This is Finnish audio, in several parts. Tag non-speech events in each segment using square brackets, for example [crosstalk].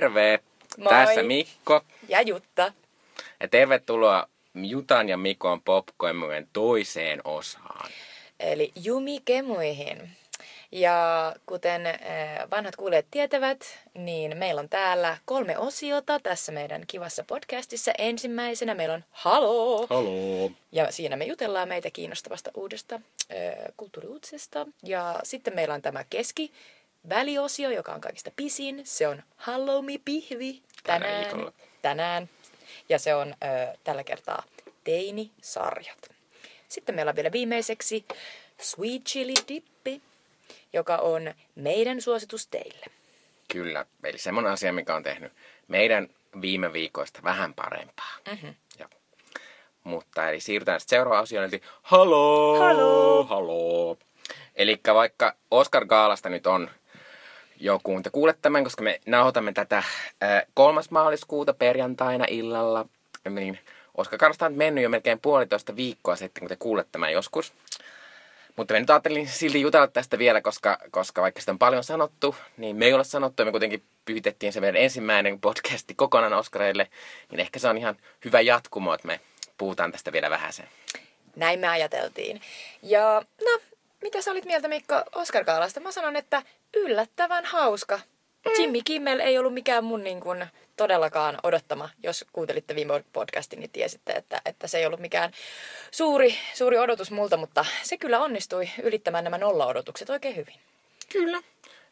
terve! Moi. Tässä Mikko. Ja Jutta. Ja tervetuloa Jutan ja Mikon popkoimujen toiseen osaan. Eli Jumikemuihin. Ja kuten eh, vanhat kuulijat tietävät, niin meillä on täällä kolme osiota tässä meidän kivassa podcastissa. Ensimmäisenä meillä on Halo! Haloo! Ja siinä me jutellaan meitä kiinnostavasta uudesta ö, kulttuuriuutisesta. Ja sitten meillä on tämä keski väliosio, joka on kaikista pisin. Se on Hallow Me Pihvi tänään. viikolla. tänään. Ja se on ö, tällä kertaa teinisarjat. Sitten meillä on vielä viimeiseksi Sweet Chili Dippi, joka on meidän suositus teille. Kyllä, eli semmoinen asia, mikä on tehnyt meidän viime viikoista vähän parempaa. Mm-hmm. Ja. Mutta eli siirrytään sitten seuraavaan asiaan, eli haloo! Haloo! Haloo! Eli vaikka Oscar Gaalasta nyt on joku, te kuulet tämän, koska me nauhoitamme tätä äh, kolmas maaliskuuta perjantaina illalla, niin Oscar Gaalasta on mennyt jo melkein puolitoista viikkoa sitten, kun te kuulette tämän joskus. Mutta me nyt ajattelin silti jutella tästä vielä, koska, koska vaikka sitä on paljon sanottu, niin me ei ole sanottu, ja me kuitenkin pyhitettiin se meidän ensimmäinen podcasti kokonaan Oscareille, niin ehkä se on ihan hyvä jatkumo, että me puhutaan tästä vielä vähän sen. Näin me ajateltiin. Ja no, mitä sä olit mieltä Mikko Oscar Kaalasta? Mä sanon, että yllättävän hauska. Jimmy Kimmel ei ollut mikään mun niin kuin, todellakaan odottama. Jos kuuntelitte viime podcastin, niin tiesitte, että, että se ei ollut mikään suuri, suuri odotus multa, mutta se kyllä onnistui ylittämään nämä nolla-odotukset oikein hyvin. Kyllä.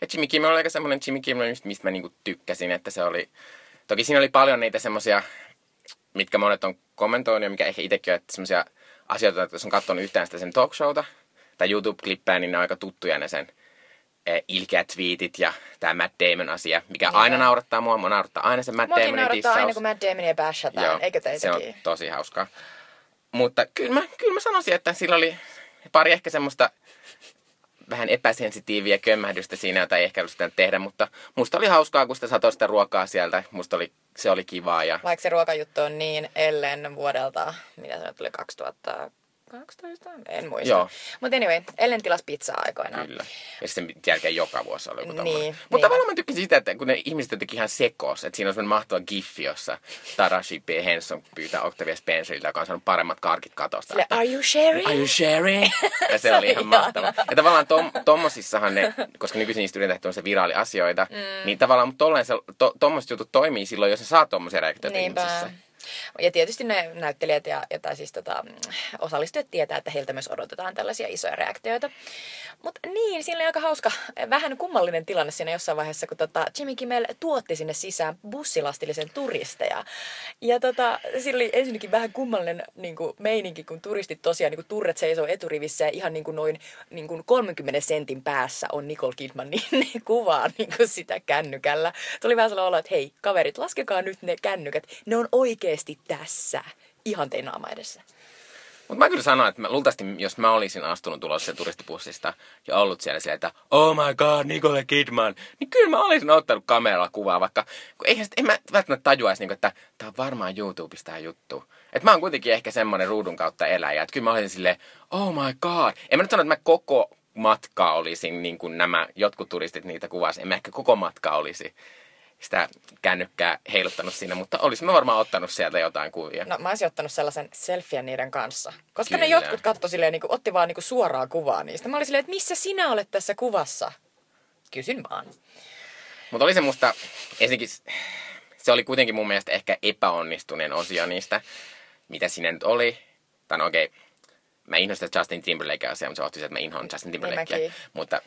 Ja Jimmy Kimmel oli aika semmoinen Jimmy Kimmel, mistä mä niinku tykkäsin, että se oli... Toki siinä oli paljon niitä semmoisia, mitkä monet on kommentoinut ja mikä ehkä itsekin on, että semmoisia asioita, että jos on katsonut yhtään sitä sen talkshowta tai YouTube-klippejä, niin ne on aika tuttuja ne sen e, ilkeät viitit ja tämä Matt Damon asia, mikä yeah. aina naurattaa mua. Mua naurattaa aina se Matt Damonin naurattaa dissaus. aina, kun Matt Damonia bashataan, Joo, eikö teitäkin? Se on tosi hauskaa. Mutta kyllä mä, kyllä mä sanoisin, että sillä oli pari ehkä semmoista vähän epäsensitiiviä kömmähdystä siinä, jota ei ehkä ollut sitä tehdä, mutta musta oli hauskaa, kun sitä satoi sitä ruokaa sieltä. Musta oli, se oli kivaa. Ja... Vaikka se ruokajuttu on niin ellen vuodelta, mitä se tuli 2000 12? En muista. Mutta anyway, Ellen tilasi pizzaa aikoinaan. Kyllä. Ja sitten jälkeen joka vuosi oli joku niin, Mutta niin. tavallaan mä tykkäsin sitä, että kun ne ihmiset teki ihan sekos, että siinä on semmoinen mahtava giffi, jossa Taraji P. Henson pyytää Octavia Spencerilta, joka on saanut paremmat karkit katosta. Sille, että, are you sharing? Are you sharing? [laughs] ja se oli ihan mahtava. Ja tavallaan tom, tommosissahan ne, koska nykyisin niistä yritetään tehdä tämmöisiä asioita, mm. niin tavallaan mutta to, jutut toimii silloin, jos ne saa tommosia reaktioita Niinpä. ihmisissä. Ja tietysti ne näyttelijät ja, ja tai siis tota, osallistujat tietää, että heiltä myös odotetaan tällaisia isoja reaktioita. Mutta niin, siinä oli aika hauska, vähän kummallinen tilanne siinä jossain vaiheessa, kun tota Jimmy Kimmel tuotti sinne sisään bussilastillisen turisteja. Ja tota, siinä oli ensinnäkin vähän kummallinen niin kuin meininki, kun turistit tosiaan, niin kuin turret seisoo eturivissä ja ihan niin kuin noin niin kuin 30 sentin päässä on Nicole Kidman, niin ne kuvaa niin kuin sitä kännykällä. Tuli vähän sellainen olo, että hei kaverit, laskekaa nyt ne kännykät. Ne on oikeasti tässä, ihan teidän naama edessä. Mutta mä kyllä sanoin, että mä, luultavasti, jos mä olisin astunut ulos sieltä turistipussista ja ollut siellä silleen, että oh my god, Nicole Kidman, niin kyllä mä olisin ottanut kameralla kuvaa, vaikka kun eihän sit, en mä välttämättä tajuaisi, niin että tää on varmaan YouTubesta tää juttu. Että mä oon kuitenkin ehkä semmonen ruudun kautta eläjä, että kyllä mä olisin silleen, oh my god. En mä nyt sano, että mä koko matkaa olisin, niin kuin nämä jotkut turistit niitä kuvasi, en mä ehkä koko matkaa olisi sitä kännykkää heiluttanut siinä, mutta olisin mä varmaan ottanut sieltä jotain kuvia. No mä olisin ottanut sellaisen selfien niiden kanssa. Koska ne Kyllä. jotkut katsoi silleen, niin kuin, otti vaan niin kuin suoraa kuvaa niistä. Mä olin silleen, että missä sinä olet tässä kuvassa? Kysyn vaan. Mutta oli se musta, ensinnäkin se oli kuitenkin mun mielestä ehkä epäonnistuneen osio niistä, mitä siinä nyt oli. Tai no okei, mä inhoan sitä Justin Timberlake asiaa, mutta se otti se, että mä inhoan Justin Timberlakea. mäkin. mutta,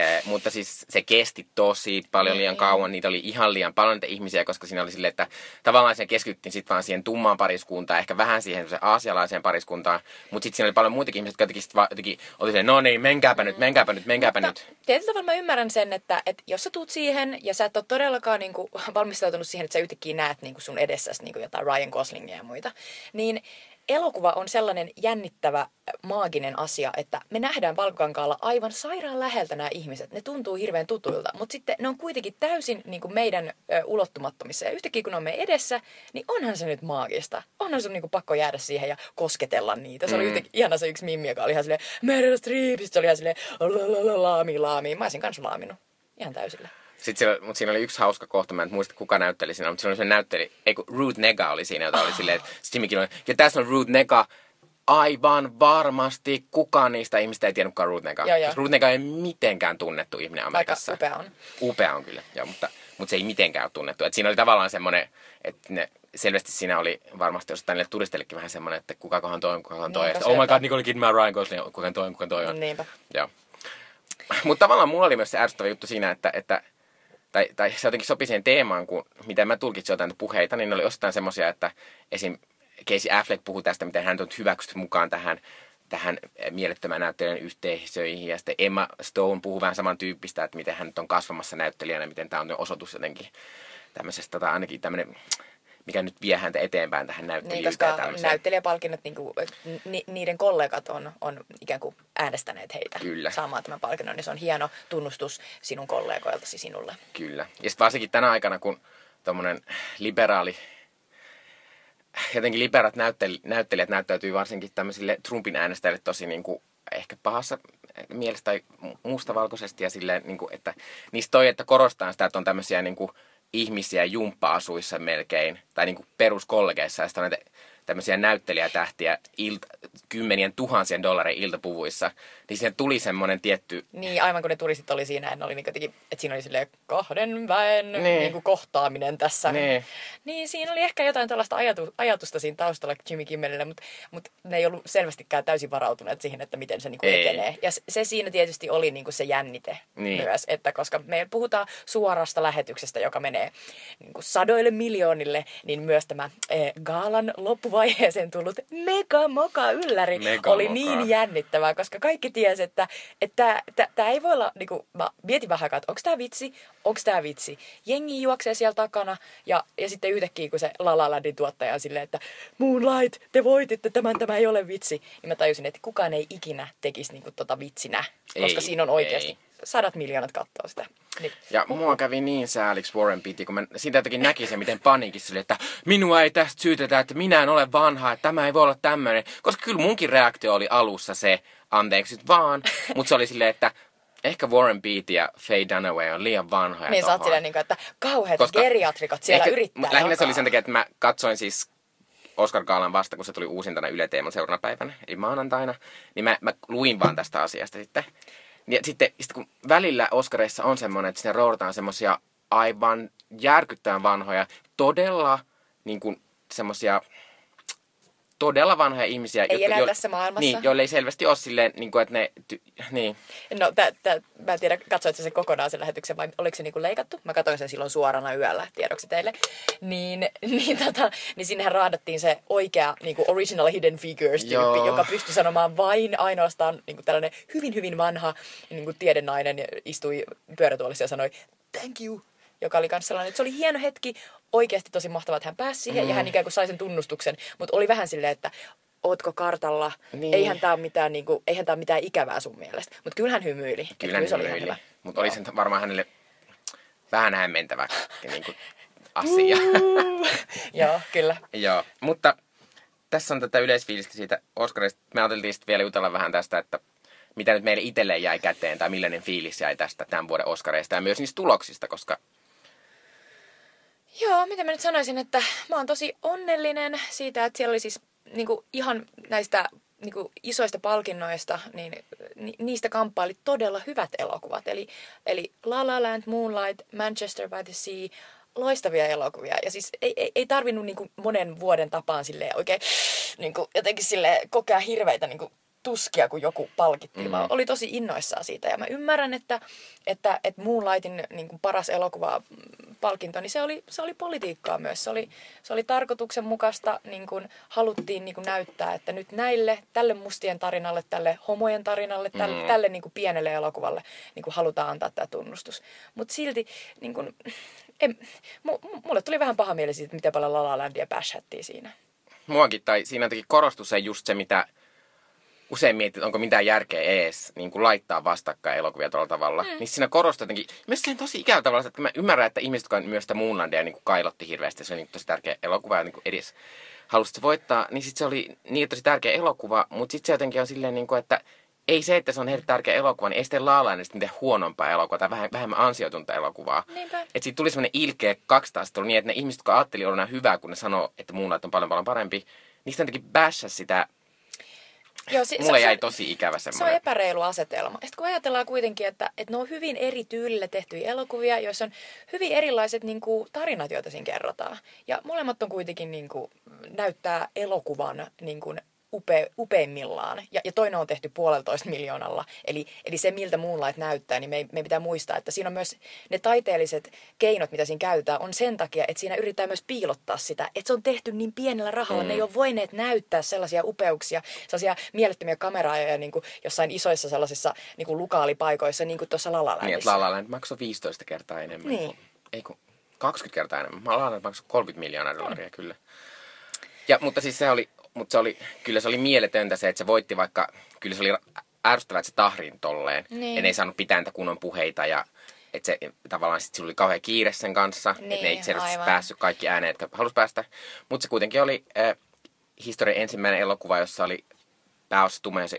äh, mutta siis se kesti tosi paljon liian kauan, niitä oli ihan liian paljon niitä ihmisiä, koska siinä oli silleen, että tavallaan siinä keskityttiin sitten vaan siihen tummaan pariskuntaan, ehkä vähän siihen aasialaiseen pariskuntaan, mutta sitten siinä oli paljon muitakin ihmisiä, jotka jotenkin, sit vaan, jotenkin oli silleen, no niin, menkääpä nyt, menkääpä nyt, menkääpä No, nyt. tietyllä tavalla mä ymmärrän sen, että, että jos sä tuut siihen ja sä et ole todellakaan niin kuin, valmistautunut siihen, että sä yhtäkkiä näet niin kuin sun edessäsi niin kuin jotain Ryan Goslingia ja muita, niin elokuva on sellainen jännittävä, maaginen asia, että me nähdään valkokankaalla aivan sairaan läheltä nämä ihmiset. Ne tuntuu hirveän tutuilta, mutta sitten ne on kuitenkin täysin niin kuin meidän ö, ulottumattomissa. Ja yhtäkkiä kun ne on meidän edessä, niin onhan se nyt maagista. Onhan sun niin kuin pakko jäädä siihen ja kosketella niitä. Se oli Mm. yhtäkkiä ihana se yksi mimmi, joka oli ihan silleen, Meryl Streep, se oli ihan silleen, la la la laami laami. Mä olisin kanssa laaminut. Ihan täysillä. Sitten siellä, mutta siinä oli yksi hauska kohta, mä en muista kuka näytteli siinä, mutta siinä oli se näytteli, ei kun Ruth Nega oli siinä, jota oli silleen, että Jimmy Kimmel, ja tässä on Ruth Nega, aivan varmasti kukaan niistä ihmistä ei tiennyt, kuka Ruth Nega. Joo, joo. Koska Ruth Nega ei mitenkään tunnettu ihminen Aika Amerikassa. upea on. Upea on kyllä, joo, mutta, mutta se ei mitenkään ole tunnettu. Et siinä oli tavallaan semmoinen, että ne, selvästi siinä oli varmasti osittain niille turisteillekin vähän semmoinen, että kukakohan toi on, kukakohan toi. Niin, oh my god, Nicole Kidman, Ryan Gosling, kuka toi on, kuka toi on. Niinpä. Joo. Mutta tavallaan mulla oli myös se ärsyttävä juttu siinä, että, että tai, tai se jotenkin sopi siihen teemaan, kun miten mä tulkitsin jotain puheita, niin ne oli osittain semmoisia, että esim. Casey Affleck puhui tästä, miten hän on hyväksytty mukaan tähän, tähän mielettömän näyttelijän yhteisöihin. Ja sitten Emma Stone puhuu vähän samantyyppistä, että miten hän nyt on kasvamassa näyttelijänä, miten tämä on osoitus jotenkin tämmöisestä, tai ainakin tämmöinen, mikä nyt vie häntä eteenpäin tähän Niin, näyttelijyyteen. koska tämmöiseen. näyttelijäpalkinnot, niin kuin, ni, niiden kollegat on, on ikään kuin äänestäneet heitä Kyllä. saamaan tämän palkinnon, niin se on hieno tunnustus sinun kollegoiltasi sinulle. Kyllä. Ja sitten varsinkin tänä aikana, kun tuommoinen liberaali, jotenkin liberaat näyttelijät, näyttelijät näyttäytyy varsinkin tämmöisille Trumpin äänestäjille tosi niin kuin ehkä pahassa mielessä tai mustavalkoisesti ja silleen, niin kuin, että niistä toi, että korostaa sitä, että on tämmöisiä niin kuin ihmisiä jumppa-asuissa melkein, tai niin kuin peruskollegeissa, ja näitä tämmöisiä näyttelijätähtiä ilta, kymmenien tuhansien dollarin iltapuvuissa, niin siihen tuli semmoinen tietty Niin, aivan kun ne turistit oli siinä, ne oli niin jotenkin, että siinä oli silleen kahden väen Niin. niin. Niin kohtaaminen tässä. Niin. niin, siinä oli ehkä jotain tällaista ajatu, ajatusta siinä taustalla Jimmy Kimmelille, mutta, mutta ne ei ollut selvästikään täysin varautuneet siihen, että miten se niin kuin etenee. Ja se- se siinä tietysti oli niin kuin se jännite Niin. myös, että koska me puhutaan suorasta lähetyksestä, joka menee niin kuin sadoille miljoonille, niin myös tämä eh, gaalan loppuvaiheeseen tullut mega moka ylläri Mega oli moka. niin jännittävää, koska kaikki tiesi, että tämä ei voi olla, niin kuin, mä mietin vähän aikaa, että onko tämä vitsi, onko tämä vitsi. Jengi juoksee siellä takana ja, ja sitten yhtäkkiä, kun se La La Landin tuottaja on silleen, että Moonlight, te voititte tämän, tämä ei ole vitsi. Niin mä tajusin, että kukaan ei ikinä tekisi niin kuin, tota vitsinä, koska Ei, siinä on oikeasti ei. sadat miljoonat katsoo sitä. Niin, Ja mua kävi niin sääliksi Warren Beatty, kun mä siitä jotenkin näki sen, miten paniikissa oli, että minua ei tästä syytetä, että minä en ole vanha, että tämä ei voi olla tämmöinen. Koska kyllä munkin reaktio oli alussa se, anteeksi nyt vaan, mutta se oli silleen, että ehkä Warren Beatty ja Faye Dunaway on liian vanhoja niin sä oot silleen, niin kuin, että kauheat Koska- geriatrikot siellä Ehkä- yrittää. Lähinnä se oli jakaa. sen takia, että mä katsoin siis Oscar Gaalan vasta, kun se tuli uusintana Yle Teeman seuraavana päivänä, eli maanantaina, niin mä, mä luin vaan tästä asiasta sitten. Ja sitten, sitten kun välillä Oscareissa on semmoinen, että sinne roudataan semmoisia aivan järkyttävän vanhoja, todella niin kuin semmoisia todella vanhoja ihmisiä. Ei enää tässä maailmassa. Niin, joille ei selvästi ole silleen, niin kuin, että ne... Ty, niin. No, tä, tä, mä en tiedä, katsoitko se kokonaan sen lähetyksen vai oliko se niinku leikattu? Mä katsoin sen silloin suorana yöllä, tiedoksi teille. Niin, [laughs] niin, tota, niin sinnehän raadattiin se oikea niinku original hidden figures-tyyppi, joka pystyi sanomaan vain ainoastaan niinku tällainen hyvin, hyvin vanha niinku tiedenainen istui pyörätuolissa ja sanoi thank you joka oli myös sellainen, että se oli hieno hetki, oikeasti tosi mahtavaa, että hän pääsi siihen mm. ja hän ikään kuin sai sen tunnustuksen, mutta oli vähän silleen, että ootko kartalla, Niin. eihän tämä ole mitään, niin kuin, eihän tää mitään ikävää sun mielestä. Mutta kyllä hän hymyili. Kyllä ihan hymyili. Mutta oli se varmaan hänelle vähän hämmentävä [laughs] niin kuin, asia. [laughs] Joo, kyllä. Joo, mutta tässä on tätä yleisfiilistä siitä Oscarista. Me ajateltiin sitten vielä jutella vähän tästä, että mitä nyt meille itselleen jäi käteen tai millainen fiilis jäi tästä tämän vuoden Oscareista ja myös niistä tuloksista, koska Joo, mitä mä nyt sanoisin, että mä oon tosi onnellinen siitä, että siellä oli siis niinku, ihan näistä niinku, isoista palkinnoista, niin ni, niistä kamppaili todella hyvät elokuvat. Eli, eli La La Land, Moonlight, Manchester by the Sea, loistavia elokuvia. Ja siis ei, ei, ei tarvinnut niinku, monen vuoden tapaan silleen oikein niinku, jotenkin sille kokea hirveitä niinku, tuskia, kun joku palkittiin, mm. vaan oli tosi innoissaan siitä. Ja mä ymmärrän, että, että, että Moonlightin niin kuin paras elokuva mm, palkinto, niin se oli, se oli politiikkaa myös. Se oli, se oli tarkoituksenmukaista, niin kuin haluttiin niin kuin näyttää, että nyt näille, tälle mustien tarinalle, tälle homojen tarinalle, tälle, Mm. tälle niin kuin pienelle elokuvalle niin kuin halutaan antaa tämä tunnustus. Mutta silti niin kuin, en, mu, mulle tuli vähän paha mieli siitä, miten paljon La La Landia siinä. muakin, tai siinä jotenkin korostui se just se, mitä usein mietit, onko mitään järkeä ees niin kuin laittaa vastakkain elokuvia tuolla tavalla. Mm. Niin siinä korostui jotenkin, myös silleen tosi ikävä tavalla, että mä ymmärrän, että ihmiset, jotka myös sitä Moonlandia niin kuin kailotti hirveästi, se oli niin tosi tärkeä elokuva ja niin kuin edes halusi se voittaa, niin sitten se oli niin tosi tärkeä elokuva, mutta sitten se jotenkin on silleen, niin kuin, että ei se, että se on heille tärkeä elokuva, niin ei sitten laalainen sitten huonompaa elokuvaa tai vähän, vähemmän ansiotunta elokuvaa. Niinpä. Että siitä tuli semmoinen ilkeä kaksitaistelu niin, että ne ihmiset, jotka ajatteli olla hyvää, kun ne sanoo, että Moonlight on paljon paljon parempi, niistä jotenkin bashas sitä. Joo, si- Mulle se- jäi se- tosi ikävä Se on semmoinen. epäreilu asetelma. Sitten kun ajatellaan kuitenkin, että, että ne on hyvin eri tyylillä tehtyjä elokuvia, joissa on hyvin erilaiset niin kuin, tarinat, joita siinä kerrotaan. Ja molemmat on kuitenkin niin kuin, näyttää elokuvan niin kuin, upe, upeimmillaan. Ja, ja toinen on tehty puoleltoista miljoonalla. Eli, eli se, miltä Moonlight näyttää, niin me, me pitää muistaa, että siinä on myös ne taiteelliset keinot, mitä siinä käytetään, on sen takia, että siinä yritetään myös piilottaa sitä, että se on tehty niin pienellä rahalla. Mm. Ne ei ole voineet näyttää sellaisia upeuksia, sellaisia mielettömiä kameraajia niin kuin jossain isoissa sellaisissa niin kuin lukaalipaikoissa, niin kuin tuossa La La Niin, että Landissa. La La Land maksoi 15 kertaa enemmän. Niin. Ei kun 20 kertaa enemmän. La La Land maksoi 30 miljoonaa dollaria, kyllä. Ja, mutta siis se oli, mutta se oli, kyllä se oli mieletöntä se, että se voitti vaikka, kyllä se oli ärsyttävää, että se tahrin tolleen. Niin. Ja ne ei saanut pitää niitä kunnon puheita ja että se tavallaan sitten oli kauhean kiire sen kanssa, että ne ei Niin, selvästi päässyt kaikki ääneet, jotka halus päästä. Mutta se kuitenkin oli äh, historian ensimmäinen elokuva, jossa oli pääosa tumeensa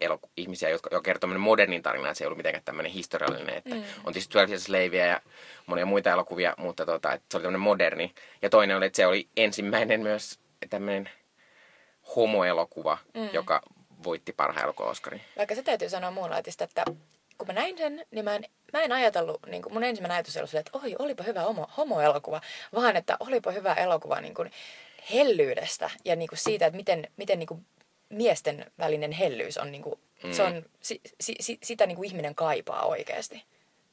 eloku- ihmisiä, jotka jo kertoo modernin tarina, että se ei ollut mitenkään tämmöinen historiallinen, että mm. on tietysti 12 Years a Slavea ja monia muita elokuvia, mutta tota, että se oli tämmöinen moderni. Ja toinen oli, että se oli ensimmäinen myös tämmöinen homoelokuva, mm. joka voitti parhaan elokuvan Oscarin. Vaikka se täytyy sanoa Moonlightista, että kun mä näin sen, niin mä en, mä en ajatellut, niin kuin mun ensimmäinen ajatus silleen, että oi, olipa hyvä homo, homoelokuva, vaan että olipa hyvä elokuva niin kuin hellyydestä ja niin kuin siitä, että miten, miten niin kuin miesten välinen hellyys on, niin kuin, mm. se on si, si, si, sitä niin kuin ihminen kaipaa oikeasti.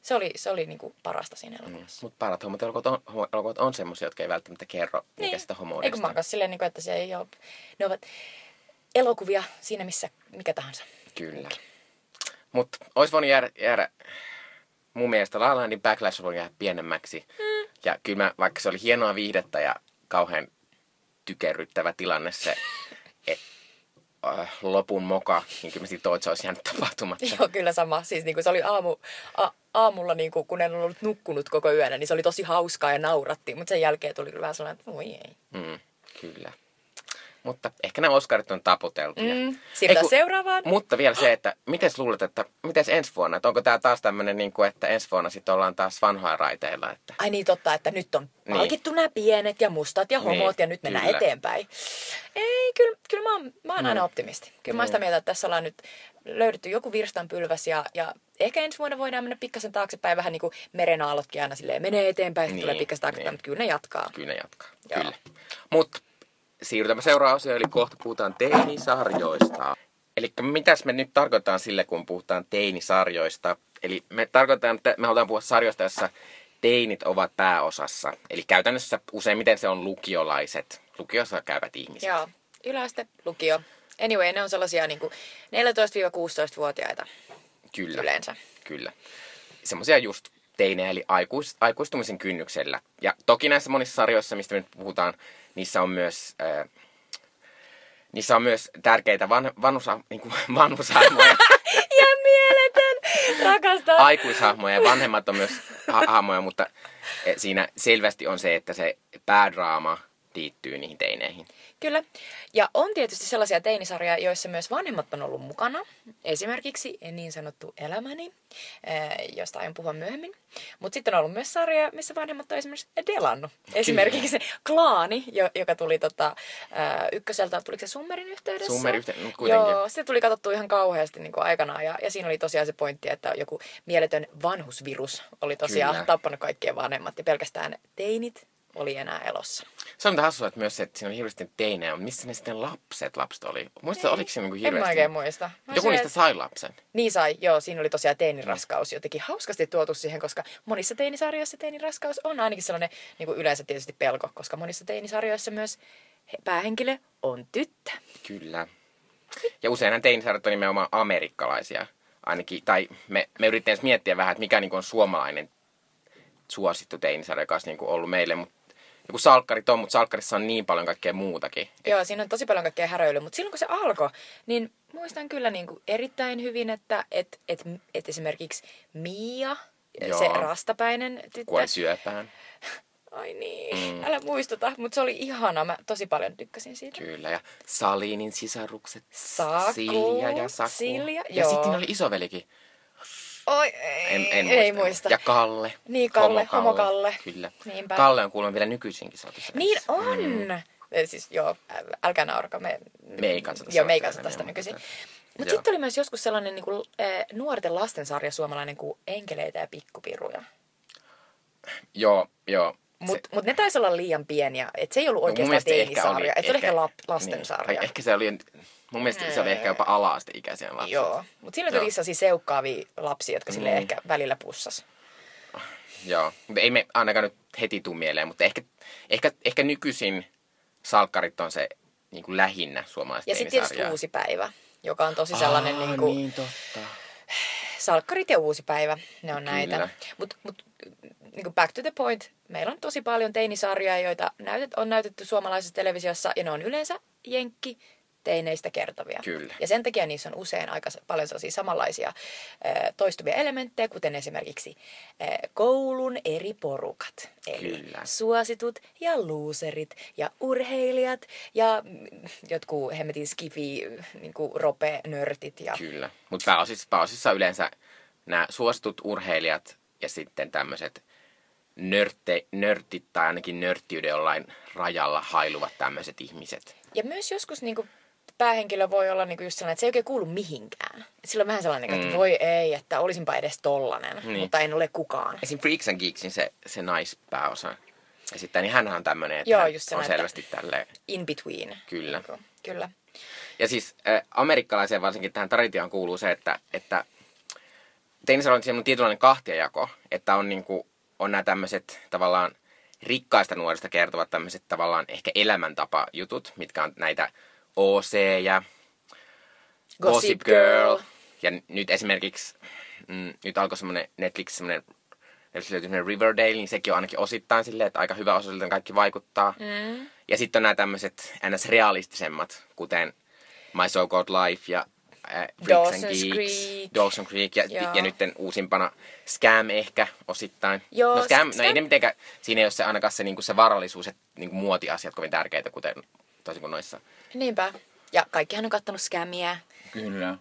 Se oli, se oli niin kuin parasta siinä elokuvassa. Mutta parat homoelokuvat on, homo-elokuvat on semmoisia, jotka ei välttämättä kerro niin. mikä sitä Eikö mä homoudesta. oon silleen, niin kuin, että se ei ole, ne ovat elokuvia siinä missä mikä tahansa. Kyllä. Mutta olisi voinut jäädä, jäädä mun mielestä La La backlash olisi voinut jäädä pienemmäksi. Mm. Ja kyllä mä, vaikka se oli hienoa viihdettä ja kauhean tykerryttävä tilanne se [laughs] et, äh, lopun moka, niin kyllä mä siitä toivon, että se olisi jäänyt tapahtumatta. [laughs] Joo, kyllä sama. Siis niin kuin se oli aamu, a, aamulla, niin kuin, kun en ollut nukkunut koko yönä, niin se oli tosi hauskaa ja naurattiin. Mutta sen jälkeen tuli kyllä vähän sellainen, että voi ei. Mm, kyllä. Mutta ehkä nämä Oscarit on taputeltuja. Mm, siirrytään seuraavaan. Mutta vielä se, että miten luulet, että miten ensi vuonna, että onko tämä taas tämmöinen, niin kuin, että ensi vuonna sitten ollaan taas vanhoja raiteilla, että Ai niin totta, että nyt on Niin. palkittu nämä pienet ja mustat ja homot Niin, ja nyt mennään kyllä. eteenpäin. Ei, kyllä, kyllä mä oon, mä oon aina optimisti. Kyllä mä oon sitä mieltä, että tässä ollaan nyt löydetty joku virstanpylväs ja, ja ehkä ensi vuonna voidaan mennä pikkasen taaksepäin, vähän niin kuin merenaallotkin aina silleen menee eteenpäin, Niin, tulee pikkasen taaksepäin, niin. mutta kyllä ne jatkaa. kyllä ne jatkaa. Joo. Kyllä. Mutta siirrytämme seuraavaan osioon, eli kohta puhutaan teinisarjoista. Eli mitäs me nyt tarkoitetaan sille, kun puhutaan teinisarjoista? Eli me tarkoitetaan, että me halutaan puhua sarjoista, jossa teinit ovat pääosassa. Eli käytännössä useimmiten se on lukiolaiset, lukiossa käyvät ihmiset. Joo, yläaste, lukio. Anyway, ne on sellaisia niin 14-16-vuotiaita Kyllä. yleensä. Kyllä. Semmoisia just teinejä, eli aikuis, aikuistumisen kynnyksellä. Ja toki näissä monissa sarjoissa, mistä me nyt puhutaan, niissä on myös, äh, niissä on myös tärkeitä van, vanhusa, niin kuin, [laughs] vanhushahmoja, [laughs] Ja mieletön! Rakastan! aikuishahmoja ja vanhemmat on myös ha- hahmoja, mutta eh, siinä selvästi on se, että se päädraama liittyy niihin teineihin. Kyllä. Ja on tietysti sellaisia teinisarjoja, joissa myös vanhemmat on ollut mukana. Esimerkiksi niin sanottu Elämäni, eh, josta aion puhua myöhemmin. Mutta sitten on ollut myös sarjoja, missä vanhemmat on esimerkiksi delannut. Esimerkiksi se Klaani, jo- joka tuli tota, eh, ykköseltä, tuliko se Summerin yhteydessä? Summerin yhteydessä, no kuitenkin. Joo, se tuli katsottu ihan kauheasti niin kuin aikanaan. Ja, ja siinä oli tosiaan se pointti, että joku mieletön vanhusvirus oli tosiaan Kyllä. tappanut kaikkien vanhemmat. Ja pelkästään teinit oli enää elossa. Se on hassua, että myös se, että siinä oli hirveästi teinejä, mutta missä ne sitten lapset lapset oli? Muistatko, oliko siinä niin En mä hirveästi? oikein muista. Mä Joku niistä sai lapsen. Niin sai, joo. Siinä oli tosiaan teiniraskaus jotenkin hauskasti tuotu siihen, koska monissa teinisarjoissa teiniraskaus on ainakin sellainen niin kuin yleensä tietysti pelko, koska monissa teinisarjoissa myös he- päähenkilö on tyttö. Kyllä. Ja usein teinisarjat on nimenomaan amerikkalaisia. Ainakin, tai me, me edes miettiä vähän, että mikä niin on suomalainen suosittu teinisarja, joka olisi niin ollut meille. Mutta joku salkkarit on, mutta salkkarissa on niin paljon kaikkea muutakin. Joo, siinä on tosi paljon kaikkea häröilyä, mutta silloin kun se alkoi, niin muistan kyllä niin kuin erittäin hyvin, että et, et, et esimerkiksi Mia, Joo. se rastapäinen tyttö, Kuoli syöpään. [laughs] Ai niin, mm. älä muistuta, mutta se oli ihana. Mä tosi paljon tykkäsin siitä. Kyllä, ja Salinin sisarukset. Saku, Silja ja Saku. Silja, ja joo. sitten oli isovelikin. Oi, ei, En, en ei muista. muista. Ja Kalle. Niin, Kalle, Homo Homo Kalle. Kyllä. Niinpä. Kalle on kuulemma vielä nykyisinkin saatu Niin on! Mm. Siis joo, älkää naurako. Me, Me ei katsota Joo, me ei katsota sitä enää, nykyisin. mutta- Mutta sitten oli myös joskus sellainen niin kuin, nuorten lastensarja suomalainen kuin Enkeleitä ja pikkupiruja. Joo, joo. Mutta mut ne taisi olla liian pieniä. Et se ei ollut No, oikeastaan ehkä teinisarja. oli- Et se oli ehkä- ehkä lap, Niin. lastensarja. Tai ehkä se oli, mun mielestä se oli ehkä jopa ala-asteikäisiä lapsia. Joo. Mutta siinä tuli sellaisia seukkaavia lapsia, jotka silleen Mm. ehkä välillä pussas. Joo. Ei me ainakaan nyt heti tuu mieleen, mutta ehkä, ehkä, ehkä nykyisin salkkarit on se niin kuin lähinnä suomalaista Ja sitten tietysti. Uusi päivä, joka on tosi sellainen Aa, niin kuin, niin totta. salkkarit ja uusi päivä, ne on Kyllä. näitä. Mutta mut, niin kuin back to the point, meillä on tosi paljon teinisarjoja, joita näytet, on näytetty suomalaisessa televisiossa, ja ne on yleensä jenkki teineistä kertovia. Kyllä. Ja sen takia niissä on usein aika paljon sellaisia samanlaisia toistuvia elementtejä, kuten esimerkiksi koulun eri porukat. Eli Kyllä. suositut ja luuserit ja urheilijat ja mm, jotkut hemmetin skifi, niin rope-nörtit. Ja... Kyllä. Mutta pääosissa, pääosissa yleensä nämä suositut urheilijat ja sitten tämmöiset nörtte, nörtit tai ainakin nörttiyden jollain rajalla hailuvat tämmöiset ihmiset. Ja myös joskus niin kuin, päähenkilö voi olla niin kuin just sellainen, että se ei oikein kuulu mihinkään. Et Sillä on vähän sellainen, mm. että voi ei, että olisinpa edes tollanen, Niin. mutta en ole kukaan. Esim. Freaks and Geeksin se, se naispääosa esittää, niin hän on tämmöinen, että Joo, just on selvästi tälleen. In between. Kyllä. Niin kuin, kyllä. Ja siis äh, amerikkalaiseen varsinkin tähän traditioon kuuluu se, että, että teinisellä on semmoinen tietynlainen kahtiajako, että on, niinku, on nämä tämmöiset tavallaan rikkaista nuorista kertovat tämmöiset tavallaan ehkä elämäntapa-jutut, mitkä on näitä OC ja Gossip Girl. Ja n- nyt esimerkiksi, mm, nyt alkoi semmoinen Netflix semmoinen Netflix löytyi semmoinen Riverdale, niin sekin on ainakin osittain silleen, että aika hyvä osaltaan kaikki vaikuttaa. Mm. Ja sitten on nämä tämmöiset ns. realistisemmat, kuten My So Called Life ja äh, Freaks and Dawson's Geeks, Creek. Dawson Creek ja, Joo. ja nyt uusimpana Scam ehkä osittain. Joo, no Scam, Scam- no ei ne mitenkään, siinä ei ole se ainakaan se, niinku se varallisuus ja niinku muotiasiat kovin tärkeitä, kuten toisin kuin noissa. Niinpä. Ja kaikkihan on kattonut skämiä. Kyllä.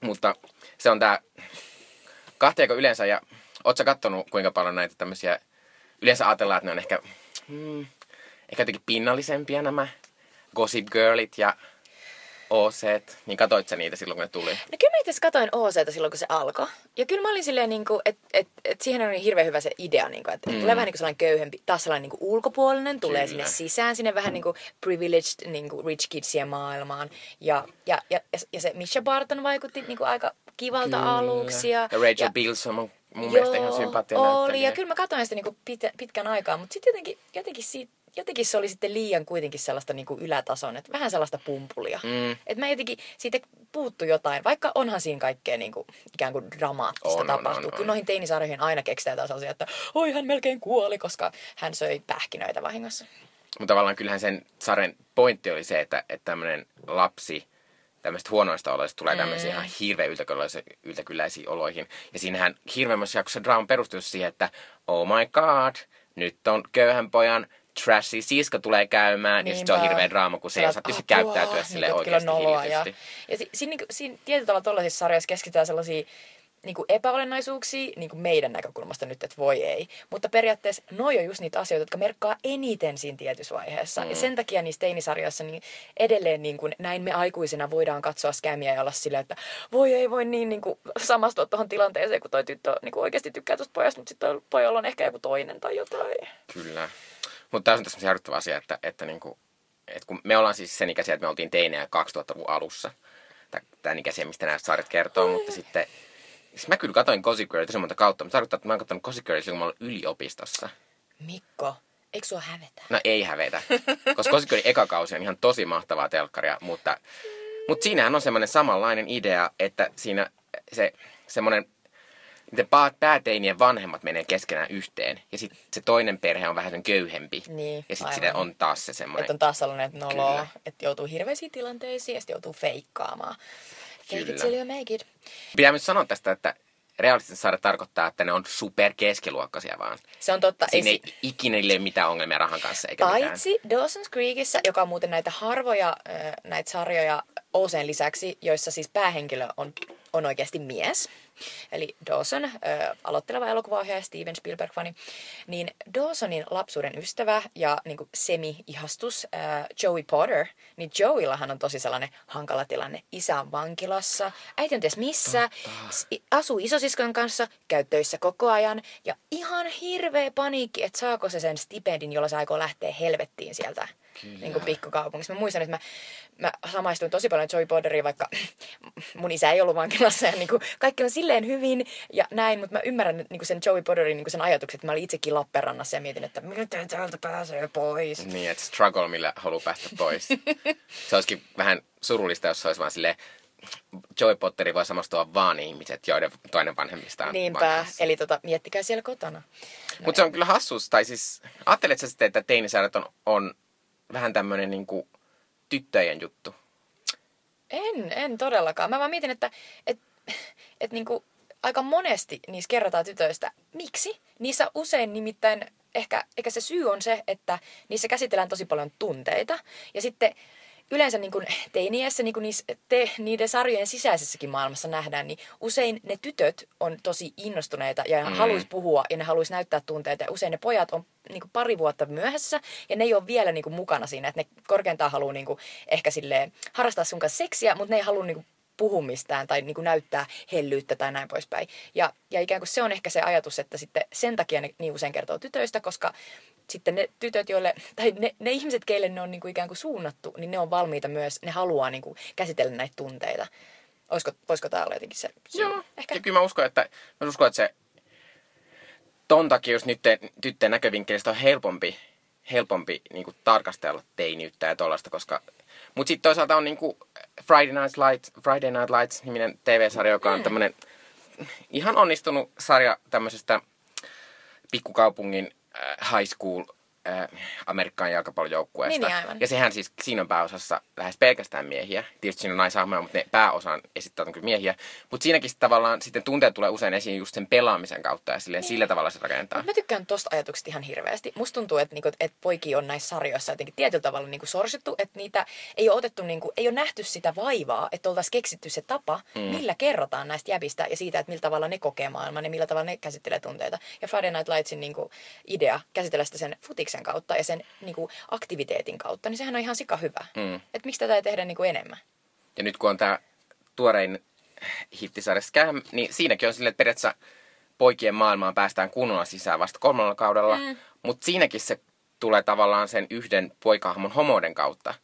Mutta se on tää kahtiako yleensä ja oot sä kattonut kuinka paljon näitä tämmöisiä, yleensä ajatellaan, että ne on ehkä, hmm, ehkä jotenkin pinnallisempia nämä Gossip Girlit ja OC, niin katoit sä niitä silloin kun ne tuli? No kyllä mä itse katoin OCta silloin, kun se alkoi. Ja kyllä mä olin silleen, niin kuin, että et, et siihen oli hirveän hyvä se idea, niin kuin, että mm. tulee vähän niin kuin sellainen köyhempi, taas sellainen niin kuin ulkopuolinen, tulee Kyllä. sinne sisään, sinne vähän niin kuin privileged niin kuin rich kidsien maailmaan. Ja, ja, ja, ja, ja se Misha Barton vaikutti niin kuin aika kivalta Kyllä. aluksi. Ja, ja Rachel ja, Bilson on mun mielestä ihan sympaattinen oli, ja kyllä mä katsoin sitä niinku pit, pitkän aikaa, mutta sitten jotenkin, jotenkin, siitä, jotenkin se oli sitten liian kuitenkin sellaista niinku ylätason, että vähän sellaista pumpulia. Mm. Että mä jotenkin, siitä puuttu jotain, vaikka onhan siinä kaikkea niinku, ikään kuin dramaattista On, on, tapahtuu. on, Kyllä on. noihin teinisarjoihin aina keksitään jotain sellaisia, että oi hän melkein kuoli, koska hän söi pähkinöitä vahingossa. Mutta tavallaan kyllähän sen sarjan pointti oli se, että, että tämmöinen lapsi tämmöistä huonoista oloista tulee tämmöisiä ihan hirveän yltäkylläisiä, yltäkylläisiä oloihin. Ja siinähän hirveämmässä jaksossa draama perustuu siihen, että oh my god, nyt on köyhän pojan trashy sisko tulee käymään. Ja sit se on hirveä draama, kun se ei osaa Apua, käyttäytyä sille niin, oikeasti noloa Ja, hillitysti. ja si, siinä, niinku, siinä tietyllä tavalla tuollaisissa sarjoissa keskitytään sellaisia niin kuin epäolennaisuuksia niin kuin meidän näkökulmasta nyt, että voi ei. Mutta periaatteessa noi on just niitä asioita, jotka merkkaa eniten siinä tietyssä vaiheessa. Mm. Ja sen takia niissä teinisarjoissa niin edelleen niin kuin, näin me aikuisena voidaan katsoa skämiä ja olla silleen, että voi ei voi niin, niin kuin, samastua tuohon tilanteeseen, kun toi tyttö niin kuin oikeasti tykkää tuosta pojasta, mutta sitten pojalla on ehkä joku toinen tai jotain. Kyllä. Mutta tämä on tässä järkyttävä asia, että, että, niinku, että kun me ollaan siis sen ikäisiä, että me oltiin teinejä 2000-luvun alussa. Tämän ikäisiä, mistä nämä sarjat kertoo, mutta sitten... Siis mä kyllä katoin Gossip Girlia tosi monta kautta, mutta tarkoittaa, että mä oon katsonut Gossip Girlia silloin, kun mä olin yliopistossa. Mikko, eikö sua hävetä? No ei hävetä, koska Gossip Girlin eka kausi on ihan tosi mahtavaa telkkaria, mutta, mutta siinähän on semmoinen samanlainen idea, että siinä se semmoinen, paa- pääteinien vanhemmat menee keskenään yhteen, ja sitten se toinen perhe on vähän sen köyhempi, Niin, ja sitten sille on taas se semmoinen, Että on taas sellainen, että Kyllä. että joutuu hirveisiin tilanteisiin ja sitten joutuu feikkaamaan. Fake it Kyllä. till you make it. Pitää myös sanoa tästä, että realistisesti saada tarkoittaa, että ne on superkeskiluokkaisia vaan. Se on totta. Siinä Ei ei ikinä ole mitään ongelmia rahan kanssa eikä mitään. Paitsi Dawson's Creekissä, joka on muuten näitä harvoja näitä sarjoja Ouseen lisäksi, joissa siis päähenkilö on, on oikeasti mies. Eli Dawson, äh, aloitteleva elokuvaohjaaja Steven Spielberg-fani, niin Dawsonin lapsuuden ystävä ja niin kuin semi-ihastus äh, Joey Potter, niin Joeyillahan on tosi sellainen hankala tilanne. Isä on vankilassa, äiti on ties missä, s- asuu isosiskon kanssa, käy töissä koko ajan ja ihan hirveä paniikki, että saako se sen stipendin, jolla se aikoo lähteä helvettiin sieltä niin kuin pikkukaupungissa. Mä muistan, että mä, mä samaistuin tosi paljon Joey Potteriin, vaikka [laughs] mun isä ei ollut vankilassa ja niin kuin, kaikki on silleen hyvin ja näin, mutta mä ymmärrän niin kuin sen Joey Potterin niin kuin sen ajatukset, että mä olin itsekin Lappeenrannassa ja mietin, että miten täältä pääsee pois. Niin, että struggle, millä haluaa päästä pois. [laughs] se olisikin vähän surullista, jos se olisi vaan silleen, Joey Potteri voi samastua vaan ihmiset, joiden toinen vanhemmista on Niinpä, vankilassa. eli tota, miettikää siellä kotona. Mutta se on kyllä hassus, tai siis ajattelet sä sitten, että teinisäädöt on, on vähän tämmöinen niinku tyttöjen juttu. En, en todellakaan. Mä vaan mietin, että et, et niinku, aika monesti niissä kerrotaan tytöistä. Miksi? Niissä usein nimittäin, ehkä, ehkä se syy on se, että niissä käsitellään tosi paljon tunteita. Ja sitten yleensä niin kuin teiniässä, niin kuin niissä, te, niiden sarjojen sisäisessäkin maailmassa nähdään, niin usein ne tytöt on tosi innostuneita ja mm. haluaisi puhua ja ne haluaisi näyttää tunteita. Ja usein ne pojat on niin kuin pari vuotta myöhässä ja ne ei ole vielä niin kuin mukana siinä, että ne korkeintaan haluaa niin kuin ehkä silleen harrastaa sun kanssa seksiä, mutta ne ei halua niin kuin puhu mistään tai niin kuin näyttää hellyyttä tai näin poispäin. Ja, ja ikään kuin se on ehkä se ajatus, että sitten sen takia ne niin usein kertoo tytöistä, koska sitten ne tytöt, joille, tai ne, ne ihmiset, keille ne on niin kuin ikään kuin suunnattu, niin ne on valmiita myös, ne haluaa niin kuin käsitellä näitä tunteita. Olisiko, voisiko tämä olla jotenkin se syy? Joo. Ehkä. Ja kyllä mä uskon, että, mä uskon, että se ton takia just nyt tyttöjen näkövinkkelistä on helpompi, helpompi niin kuin tarkastella teiniyttä ja tollaista, koska... Mutta sitten toisaalta on niin kuin Friday Night Lights, Friday Night Lights niminen TV-sarja, joka on Mm. tämmöinen ihan onnistunut sarja tämmöisestä pikkukaupungin äh, high school äh, Amerikan jalkapallojoukkueesta. Niin, aivan. Ja sehän siis, siinä on pääosassa lähes pelkästään miehiä. Tietysti siinä on naisahmoja, mutta ne pääosan esittää on kyllä miehiä. Mutta siinäkin sit tavallaan sitten tunteet tulee usein esiin just sen pelaamisen kautta ja silleen, sillä tavalla se rakentaa. Mä tykkään tosta ajatuksesta ihan hirveästi. Musta tuntuu, että, niinku, että poikia on näissä sarjoissa jotenkin tietyllä tavalla niinku sorsittu, että niitä ei ole otettu, niinku, ei ole nähty sitä vaivaa, että oltaisiin keksitty se tapa, mm. millä kerrotaan näistä jäbistä ja siitä, että millä tavalla ne kokee maailman ja millä tavalla ne käsittelee tunteita. Ja Friday Night Lightsin niinku, idea käsitellä sitä sen futiksen kautta ja sen niinku, aktiviteetin kautta, niin sehän on ihan sika hyvä. Mm. Että miksi tätä ei tehdä niinku, enemmän? Ja nyt kun on tämä tuorein hittisarja Scam, niin siinäkin on silleen, että periaatteessa poikien maailmaan päästään kunnolla sisään vasta kolmannella kaudella. Mm. Mutta siinäkin se tulee tavallaan sen yhden poikahahmon homouden kautta.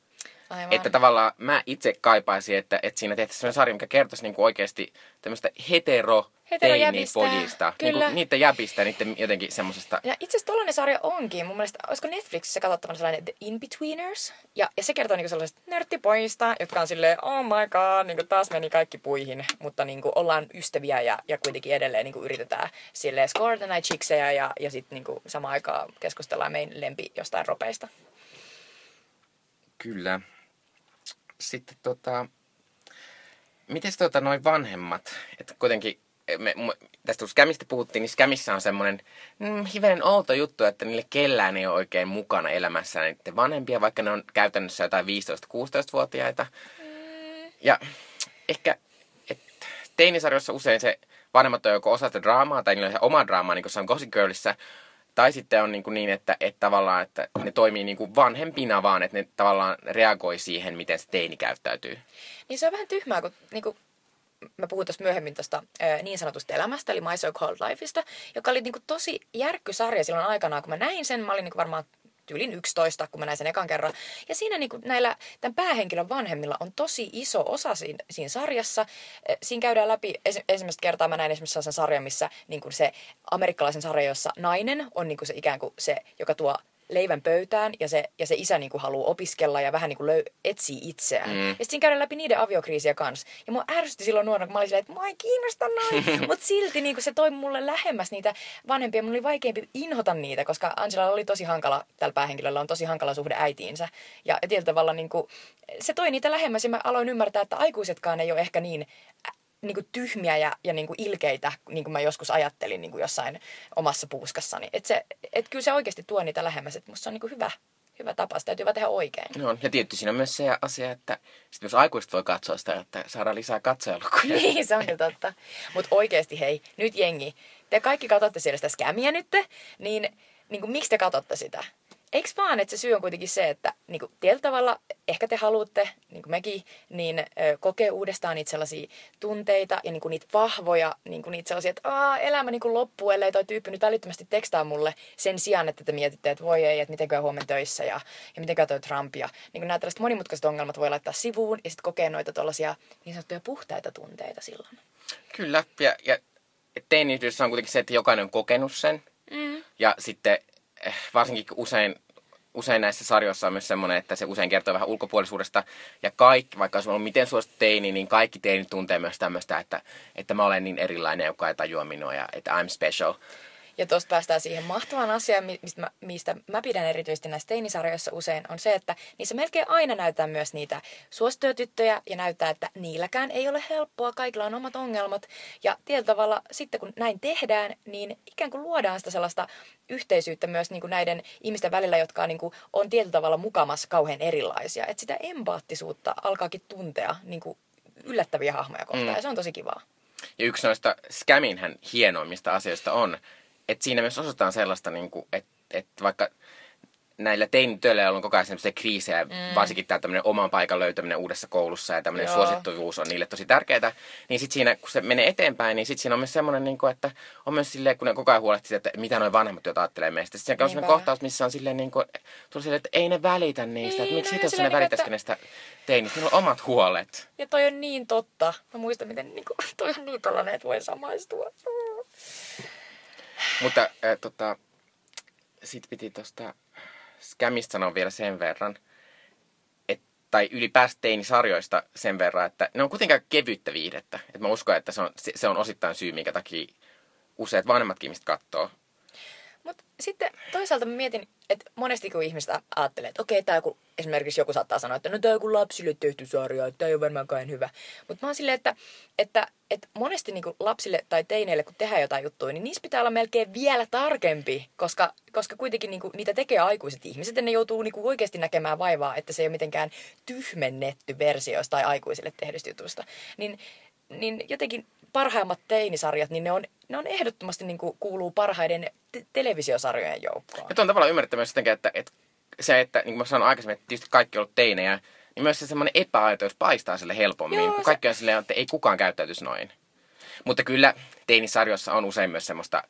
Aivan. Että tavallaan mä itse kaipaisin, että, että siinä tehtäisiin sellainen sarja, mikä kertoisi niinku oikeasti tämmöistä hetero Heterojäbistä, pojista. kyllä. Niinku, niiden jäbistä niiden jotenkin semmoisesta... Ja itse asiassa tollainen sarja onkin. Mun mielestä, olisiko Netflixissä katsottavana sellainen The In-Betweeners? Ja, ja se kertoo niinku sellaisista nörttipojista, jotka on silleen, oh my god, niinku taas meni kaikki puihin. Mutta niinku ollaan ystäviä ja, ja kuitenkin edelleen niinku yritetään silleen scoreata näitä chiksejä ja, ja sitten niinku samaan aikaan keskustellaan meidän lempi jostain ropeista. Kyllä. Sitten tota... Mites tota noin vanhemmat? Että kuitenkin me, tästä kun Scamista puhuttiin, niin Scamissa on semmoinen mm, hivenen outo juttu, että niille kellään ei ole oikein mukana elämässä niiden vanhempia, vaikka ne on käytännössä jotain 15-16-vuotiaita. Ja ehkä et, teinisarjoissa usein se vanhemmat on joko osa sitä draamaa tai niillä on ihan oma draamaa, niin kuin se on Gossip Girlissä, tai sitten on niin, kuin niin että, että tavallaan että ne toimii niin kuin vanhempina vaan, että ne tavallaan reagoi siihen, miten se teini käyttäytyy. Niin se on vähän tyhmää, kun niinku, mä puhun tuossa myöhemmin tuosta niin sanotusta elämästä, eli My So Called Lifeista, joka oli niinku tosi järkkysarja silloin aikanaan, kun mä näin sen. Mä olin niinku varmaan tyylin 11, kun mä näin sen ekan kerran. Ja siinä niinku näillä, tämän päähenkilön vanhemmilla on tosi iso osa siinä, siinä sarjassa. Siinä käydään läpi, esi- ensimmäistä kertaa mä näin esimerkiksi sellaisen sarjan, missä niinku se amerikkalaisen sarja, jossa nainen on niinku se ikään kuin se, joka tuo leivän pöytään ja se, ja se isä niinku haluaa opiskella ja vähän niinku löy, etsii itseään. Mm. Ja sitten käydään läpi niiden aviokriisiä kanssa. Ja mua ärsytti silloin nuorena, kun mä olin silleen, että mua ei kiinnosta noin. [laughs] Mutta silti niinku se toi mulle lähemmäs niitä vanhempia. Mun oli vaikeampi inhota niitä, koska Angela oli tosi hankala, tällä päähenkilöllä on tosi hankala suhde äitiinsä. Ja, ja tietyllä tavalla niinku, se toi niitä lähemmäs ja mä aloin ymmärtää, että aikuisetkaan ei ole ehkä niin niin kuin tyhmiä ja, ja niin kuin ilkeitä, niin kuin mä joskus ajattelin niin kuin jossain omassa puuskassani. Että se, et kyllä se oikeasti tuo niitä lähemmäs, että musta se on niin kuin hyvä, hyvä tapa. Sitä täytyy vaan tehdä oikein. No, ja tietysti siinä on myös se asia, että sit myös aikuiset voi katsoa sitä, että saadaan lisää katsojalukuja. [laughs] Niin, se on kyllä totta. Mutta oikeasti hei, nyt jengi, te kaikki katsotte siellä sitä skämiä nyt, niin, niin kuin, miksi te katsotte sitä? Eikö vaan, että se syy on kuitenkin se, että niin kuin, tietyllä tavalla ehkä te haluatte, niin kuin mekin, niin ö, kokea uudestaan niitä sellaisia tunteita ja niin kuin, niitä vahvoja, niin kuin, niitä sellaisia, että Aa, elämä niin kuin loppuu, ellei toi tyyppi nyt välittömästi tekstaa mulle sen sijaan, että te mietitte, että voi ei, että mitenkään huomenna töissä ja, ja mitenkään toi Trump. Ja niin kuin nämä tällaiset monimutkaiset ongelmat voi laittaa sivuun ja sitten kokea noita tuollaisia niin sanottuja puhtaita tunteita silloin. Kyllä, ja, ja teinisyydessä on kuitenkin se, että jokainen on kokenut sen. Mm. Ja sitten varsinkin usein, usein näissä sarjoissa on myös semmoinen, että se usein kertoo vähän ulkopuolisuudesta. Ja kaikki, vaikka olisi ollut miten suosittu teini, niin kaikki teinit tuntee myös tämmöistä, että, että mä olen niin erilainen, joka ei tajua minua ja että I'm special. Ja tuosta päästään siihen mahtavaan asiaan, mi- mistä mä, mistä mä pidän erityisesti näissä teinisarjoissa usein, on se, että niissä melkein aina näytetään myös niitä suosittuja tyttöjä ja näyttää, että niilläkään ei ole helppoa, kaikilla on omat ongelmat. Ja tietyllä tavalla sitten kun näin tehdään, niin ikään kuin luodaan sitä sellaista yhteisyyttä myös niin kuin näiden ihmisten välillä, jotka on, niin kuin, on tietyllä tavalla mukamas kauhean erilaisia. Että sitä empaattisuutta alkaakin tuntea niin kuin yllättäviä hahmoja kohtaan mm. ja se on tosi kivaa. Ja yksi noista Scaminhän hienoimmista asioista on, että siinä myös osoitetaan sellaista, niin kuin, että, että vaikka näillä teinitöillä on koko ajan sellaisia kriisejä, mm. varsinkin tämä tämmöinen oman paikan löytäminen uudessa koulussa ja tämmöinen Joo. suosittuvuus on niille tosi tärkeää, niin sitten siinä, kun se menee eteenpäin, niin sitten siinä on myös semmoinen, niin kuin, että on myös silleen, kun ne koko ajan huolehtii, että mitä noin vanhemmat työt ajattelee meistä. Sitten siinä on semmoinen kohtaus, missä on silleen, niin kuin, silleen, että ei ne välitä niistä, Niin, että miksi no no, ja itse ne välittäisikö niin kuin, niistä teinistä, niillä on omat huolet. Ja toi on niin totta. Mä muistan, miten niin kuin, [laughs] toi on niin tällainen, että voi samaistua. Mutta äh, tota, sit piti tuosta Scamista sanoa vielä sen verran, et, tai ylipäänsä teinisarjoista sen verran, että ne on kuitenkin aika kevyttä viihdettä. Et mä uskon, että se on, se, se on osittain syy, minkä takia useat vanhemmatkin ihmiset katsoo. Mutta sitten toisaalta mietin, että monesti kun ihmiset ajattelee, että okei, tää joku, esimerkiksi joku saattaa sanoa, että no tää on joku lapsille tehty sarja, että tää ei ole varmaankaan hyvä. Mutta mä oon silleen, että, että, että monesti niinku lapsille tai teineille, kun tehdään jotain juttuja, niin niissä pitää olla melkein vielä tarkempi, koska, koska kuitenkin niinku, niitä tekee aikuiset ihmiset ja ne joutuu niinku oikeasti näkemään vaivaa, että se ei ole mitenkään tyhmennetty versio jostain aikuisille tehdystä jutusta. Niin, niin jotenkin parhaimmat teinisarjat, niin ne on, ne on ehdottomasti niin kuin kuuluu parhaiden te- televisiosarjojen joukkoon. Ja tuon tavalla ymmärrettävä myös jotenkin, että, että se, että niin kuin mä sanoin aikaisemmin, että tietysti kaikki on ollut teinejä, niin myös se semmoinen epäaitous paistaa sille helpommin, Joo, kun se- kaikki on silleen, että ei kukaan käyttäytyisi noin. Mutta kyllä teinisarjoissa on usein myös semmoista,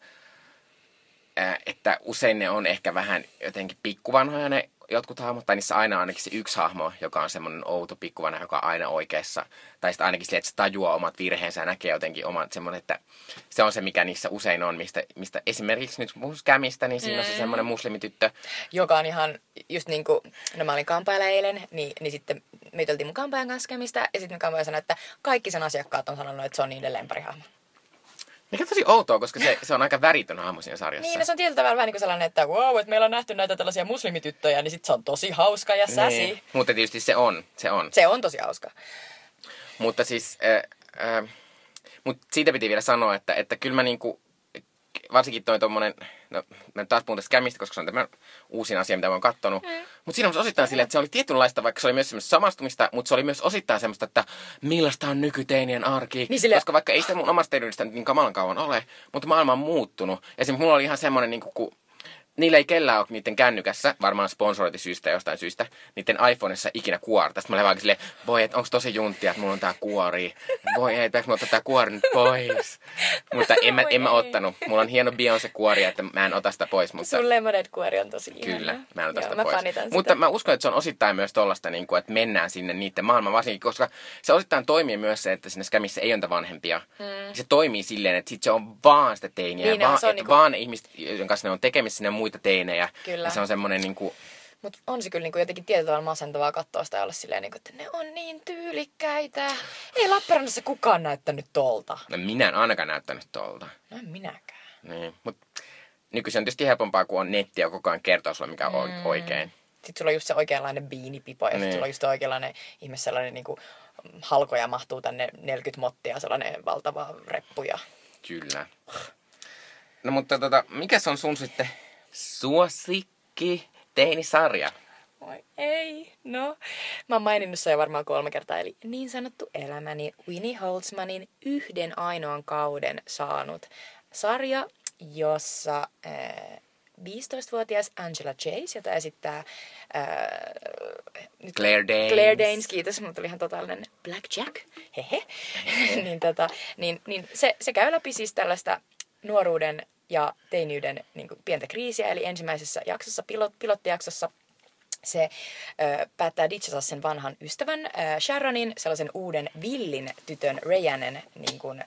että usein ne on ehkä vähän jotenkin pikkuvanhoja ne jotkut hahmot, tai niissä aina ainakin se yksi hahmo, joka on semmoinen outo pikkuvanha, joka on aina oikeassa. Tai sitten ainakin sille, että se tajuaa omat virheensä ja näkee jotenkin oman semmoinen, että se on se, mikä niissä usein on, mistä, mistä esimerkiksi nyt Scamista, niin siinä on se semmoinen muslimityttö, Joka on ihan just niin kuin, no mä olin kampailla eilen, niin, niin sitten me juteltiin mun kampaajan kanssa Skemistä, ja sitten kampaaja sanoi, että kaikki sen asiakkaat on sanonut, että se on niiden lemparihahmo. Mikä on tosi outoa, koska se, se on aika väritön hahmo siinä sarjassa. Niin, no se on tietyllä tavalla vähän niin kuin sellainen, että wow, että meillä on nähty näitä tällaisia muslimityttöjä, niin sitten se on tosi hauska ja säsi. Niin. Mutta tietysti se on, se on. Se on tosi hauska. Mutta siis, äh, äh, mut siitä piti vielä sanoa, että, että kyllä mä niinku, varsinkin toi tommonen, no mä taas puhun tästä Scamista, koska se on tämä uusin asia, mitä mä oon kattonut. Mm. Mutta siinä on osittain silleen, että se oli tietynlaista, vaikka se oli myös semmoista samastumista, mutta se oli myös osittain semmoista, että millaista on nykyteinien arki. Niin sille- Koska vaikka ei sitä mun omasta nyt niin kamalan kauan ole, mutta maailma on muuttunut. Esimerkiksi mulla oli ihan semmoinen, niin kun niillä ei kellään ole niiden kännykässä, varmaan sponsorointisyistä jostain syystä, niiden iPhoneissa ikinä kuorta. Sitten mä olin vaan silleen, voi, että onko tosi junttia, että mulla on tää kuori. Voi, ei, pitääkö mä ottaa tää kuori nyt pois? Mutta en mä, en mä ottanut. Mulla on hieno Beyoncé-kuori, että mä en ota sitä pois. Mutta Sun lemonade-kuori on tosi ihana. Kyllä, mä en ota Joo, sitä mä pois. sitä. Mutta mä uskon, että se on osittain myös tollasta, niin kuin, että mennään sinne niiden maailmaan, varsinkin, koska se osittain toimii myös se, että siinä Scamissa ei ole vanhempia. Mm. Se toimii silleen, että sit se on vaan sitä teiniä, Niin niin, vaan, se on että niinku- vaan ihmiset, joiden kanssa ne on tekemissä, ne on muita teinejä. Kyllä. Ja se on semmoinen niin kuin, Mutta on se kyllä niinku jotenkin tietyllä tavalla masentavaa katsoa sitä ja olla silleen, niinku, että ne on niin tyylikkäitä. Ei Lappeenrannassa kukaan näyttänyt tolta. no minä en ainakaan näyttänyt tolta. No en minäkään. Niin, mutta nykyisin on tietysti helpompaa, kun on netti ja koko ajan kertoo sulle, mikä on mm. oikein. Sitten sulla on just se oikeanlainen biinipipo ja niin. Sitten sulla on just oikeanlainen ihme sellainen niinku halkoja mahtuu tänne 40 mottia, sellainen valtava reppu ja Kyllä. No mutta tota, mikä on sun sitten suosikki teinisarja? Oi ei, no. Mä oon maininnut sen jo varmaan kolme kertaa, eli niin sanottu elämäni Winnie Holtzmanin yhden ainoan kauden saanut sarja, jossa äh, 15-vuotias Angela Chase, jota esittää äh, nyt- Claire Danes. Claire Danes, kiitos, mutta oli ihan totaalinen Black Jack, hehe. [laughs] niin, tota, niin, niin se, se käy läpi siis tällaista nuoruuden ja teiniyden niin kuin pientä kriisiä, eli ensimmäisessä jaksossa, pilot, pilottijaksossa, se ö, päättää ditchata sen vanhan ystävän ö, Sharonin, sellaisen uuden villin tytön Rayanen niin kuin,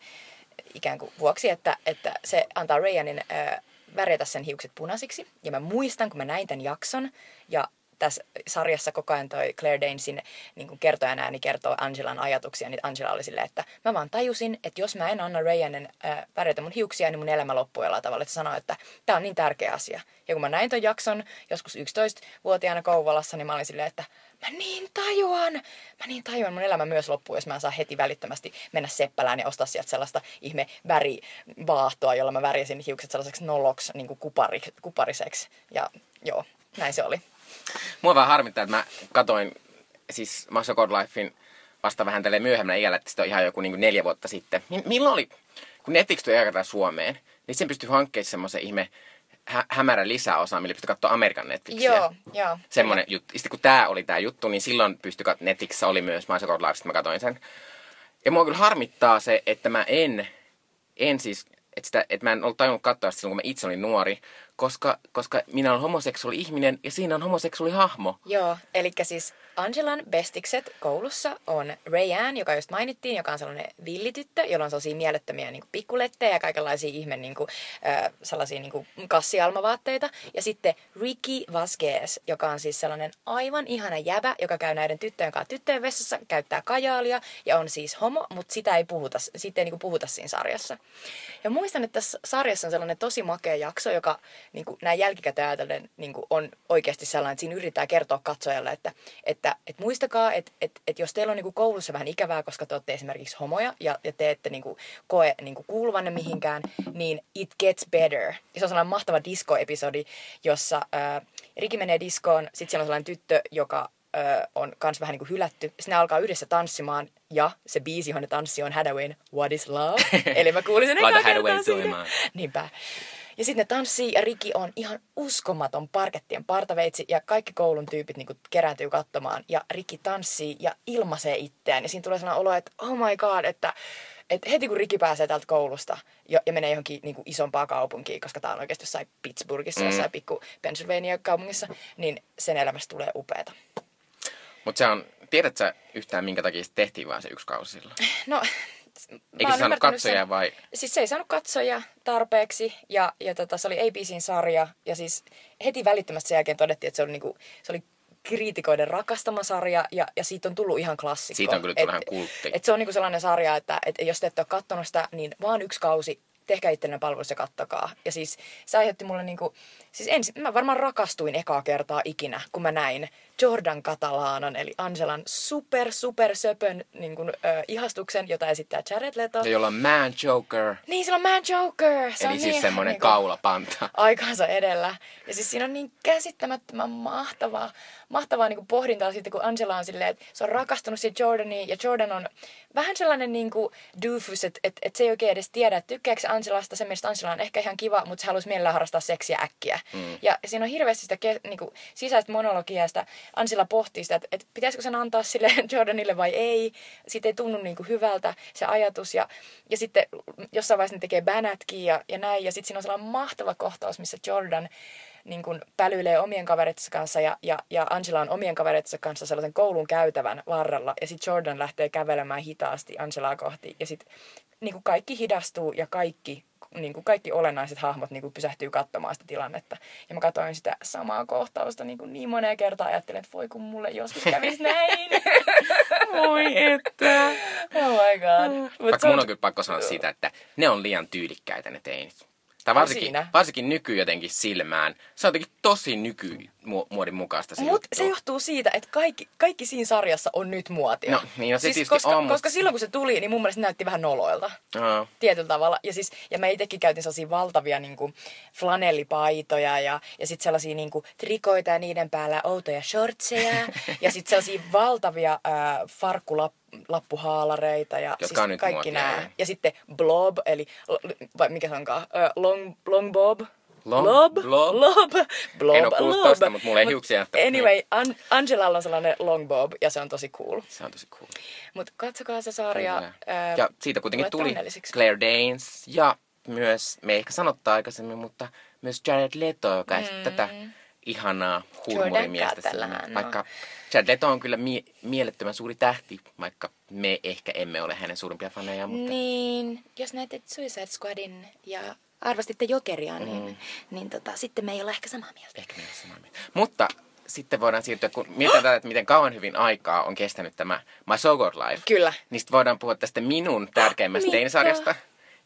ikään kuin vuoksi, että, että se antaa Rayanin ö, värjätä sen hiukset punaisiksi. Ja mä muistan, kun mä näin tämän jakson, ja tässä sarjassa koko ajan toi Claire Danesin niin kertojan ääni kertoo Angelan ajatuksia, niin Angela oli silleen, että mä vaan tajusin, että jos mä en anna Rayanen äh, värjätä mun hiuksia, niin mun elämä loppuu jollain tavalla. Että sanoi, että tämä on niin tärkeä asia. Ja kun mä näin ton jakson joskus 11-vuotiaana Kouvolassa, niin mä olin silleen, että mä niin tajuan, mä niin tajuan, mun elämä myös loppuu, jos mä en saa heti välittömästi mennä seppälään ja ostaa sieltä sellaista ihme värivaahtoa, jolla mä värjäsin hiukset sellaiseksi noloksi, niin kuin kupari, kupariseksi. Ja joo, näin se oli. Mua vaan harmittaa, että mä katoin siis Masha Godlifein vasta vähän tälle myöhemmällä iällä, että sitä on ihan joku niin kuin neljä vuotta sitten. Mi- milloin oli, kun Netflix tuli aikanaan Suomeen, niin sen pystyi hankkimaan semmoisen ihme hä- hämärä lisäosa, millä pystyi katsoa Amerikan Netflixiä. Joo, joo. Semmoinen juttu. Sitten kun tämä oli tämä juttu, niin silloin pystyi kat- Netflixissä oli myös Masha Godlife, mä katsoin sen. Ja mua kyllä harmittaa se, että mä en, en siis, että, sitä, että mä en ollut tajunnut katsoa sitä silloin, kun mä itse olin nuori, koska, koska minä olen homoseksuaali ihminen ja siinä on homoseksuaali hahmo. Joo, eli siis Angelan bestikset koulussa on Rayanne, joka just mainittiin, joka on sellainen villityttö, jolla on sellaisia mielettömiä niin pikkulettejä ja kaikenlaisia ihme niin kuin, äh, sellaisia niin kuin kassialmavaatteita. Ja sitten Ricky Vasquez, joka on siis sellainen aivan ihana jäbä, joka käy näiden tyttöjen kanssa tyttöjen vessassa, käyttää kajaalia ja on siis homo, mutta sitä ei puhuta, siitä ei niin kuin puhuta siinä sarjassa. Ja muistan, että tässä sarjassa on sellainen tosi makea jakso, joka niin kuin näin jälkikäteen ajatellen niin kuin on oikeasti sellainen, että siinä yritetään kertoa katsojalle, että, että, että muistakaa, että, että, että jos teillä on niin kuin koulussa vähän ikävää, koska te olette esimerkiksi homoja ja, ja te ette niin kuin koe niin kuin kuuluvanne mihinkään, niin it gets better. Ja se on sellainen mahtava disco-episodi, jossa äh, Riki menee diskoon, sitten siellä on sellainen tyttö, joka ö, on kans vähän niin kuin hylätty. Sitten ne alkaa yhdessä tanssimaan ja se biisi, johon ne tanssii, on Hadawayn What is Love? [laughs] Eli mä kuulin sen Hathaway kertaa soimaan. Niinpä. Ja sitten ne tanssii ja Riki on ihan uskomaton parkettien partaveitsi ja kaikki koulun tyypit niinku kerääntyy katsomaan ja Riki tanssii ja ilmaisee itseään. Ja siinä tulee sellainen olo, että oh my god, että, että heti kun Riki pääsee täältä koulusta ja, ja menee johonkin niinku isompaa kaupunkiin, koska tämä on oikeasti jossain Pittsburghissa, Mm. jossain pikku Pennsylvania kaupungissa, niin sen elämästä tulee upeata. Mutta se on, tiedätkö sä yhtään minkä takia se tehtiin vaan se yksi kausi silloin? No, Eikö se saanut katsojia sen- vai? Siis se ei saanut katsojia tarpeeksi ja, ja tota, se oli ABCn sarja ja siis heti välittömästi sen jälkeen todettiin, että se oli, niinku, se oli kriitikoiden rakastama sarja ja, ja siitä on tullut ihan klassikko. Siitä on kyllä tullut ihan kultti. Et se on niinku sellainen sarja, että et jos te ette ole katsonut sitä, niin vaan yksi kausi, tehkää itsellenne palvelus ja kattokaa. Ja siis se aiheutti mulle niinku, siis ensin, mä varmaan rakastuin ekaa kertaa ikinä, kun mä näin Jordan Catalanan, eli Angelan super, super söpön niin kuin, ö, ihastuksen, jota esittää Jared Leto. Ja jolla on Man Joker. Niin, sillä on Man Joker. Se Eli on siis niin, semmoinen niinku kaulapanta. Aikaansa edellä. Ja siis siinä on niin käsittämättömän mahtavaa, mahtavaa niin kuin pohdintaa siitä, kun Angela on silleen, että se on rakastunut siihen Jordaniin. Ja Jordan on vähän sellainen niin kuin doofus, että, että, että se ei oikein edes tiedä, että tykkääkö Angelasta. Sen mielestä Angela on ehkä ihan kiva, mutta se haluaisi mielellään harrastaa seksiä äkkiä. Mm. Ja siinä on hirveästi sitä ke, niin kuin, sisäistä monologiaa, Angela pohtii sitä, että, että pitäisikö sen antaa sille [laughs] Jordanille vai ei. Siitä ei tunnu niin kuin hyvältä se ajatus. Ja, ja sitten jossain vaiheessa ne tekee bänätkin ja, ja näin. Ja sitten siinä on sellainen mahtava kohtaus, missä Jordan niin kuin pälyilee omien kaveritsa kanssa ja, ja, ja Angela on omien kaveritsa kanssa sellaisen koulun käytävän varrella. Ja sitten Jordan lähtee kävelemään hitaasti Angelaa kohti. Ja sitten niin kaikki hidastuu ja kaikki, niin kuin kaikki olennaiset hahmot niin kuin pysähtyy katsomaan sitä tilannetta. Ja mä katsoin sitä samaa kohtausta niin, kuin niin moneen kertaan ajattelin, että voi kun mulle joskus kävisi näin. [laughs] Voi että. oh my god. Mut Vaikka mun on kyllä pakko sanoa siitä, että ne on liian tyylikkäitä ne teinit. Tai On varsinkin, siinä. varsinkin nyky jotenkin silmään. Se on jotenkin tosi nykymuodin mukaista se Mutta se johtuu siitä, että kaikki, kaikki siinä sarjassa on nyt muotia. No, niin, no se tietysti koska, on, koska silloin kun se tuli, niin mun mielestä näytti vähän noloilta. Aa. Tietyllä tavalla. Ja, siis, ja mä itsekin käytin sellaisia valtavia niin kuin, flanellipaitoja ja, ja sitten sellaisia niin kuin, trikoita ja niiden päällä outoja shortseja. [laughs] ja sitten sellaisia valtavia äh, farkkulappuhaalareita ja Jotka siis on nyt kaikki muotia, nämä. joo. Ja sitten blob, eli vai mikä se onkaan? Long, long bob. Long- blob, blob? blob, blob, En oo kuullut tosta, mut mulla ei Mut hiuksia, että- Anyway, An- Angelalla on sellainen long bob ja se on tosi cool. Se on tosi cool. Mutta katsokaa se sarja. Kyllä. ää, ja siitä kuitenkin tuli. Claire Danes ja myös, me ei ehkä sanottu aikaisemmin, mutta myös Jared Leto, joka mm. tätä ihanaa huumorimiestä. Jordan siinä. Catalano. Vaikka Jared Leto on kyllä mie- mielettömän suuri tähti, vaikka me ehkä emme ole hänen suurimpia faneja, mutta Niin, jos näette Suicide Squadin ja arvostitte Jokeria, niin, Mm. niin tota, sitten me ei olla ehkä samaa mieltä. ehkä me ei ole samaa mieltä. Mutta sitten voidaan siirtyä, kun mietitään tätä, että miten kauan hyvin aikaa on kestänyt tämä My So Life. Kyllä. Niin sitten voidaan puhua tästä minun tärkeimmästä teinisarjasta,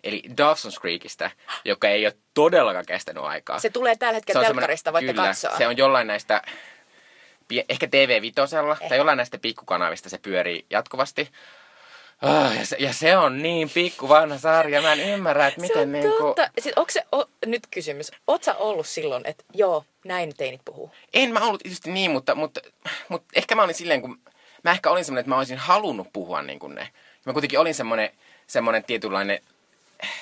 eli Dawson's Creekistä, joka ei ole todellakaan kestänyt aikaa. Se tulee tällä hetkellä on telkkarista, voitte kyllä, katsoa. Se on jollain näistä, ehkä TV-vitosella, tai jollain näistä pikkukanavista se pyörii jatkuvasti. Ah, ja, se, ja se on niin pikku vanha sarja, mä en ymmärrä, että se miten on niinku... totta. Siis, onko se, o, nyt kysymys, oot sä ollut silloin, että joo, näin teinit puhuu? En mä ollut tietysti niin, mutta, mutta, mutta ehkä mä olin silleen, kun mä ehkä olin semmoinen, että mä olisin halunnut puhua niin kuin ne. Mä kuitenkin olin semmoinen, semmoinen tietynlainen,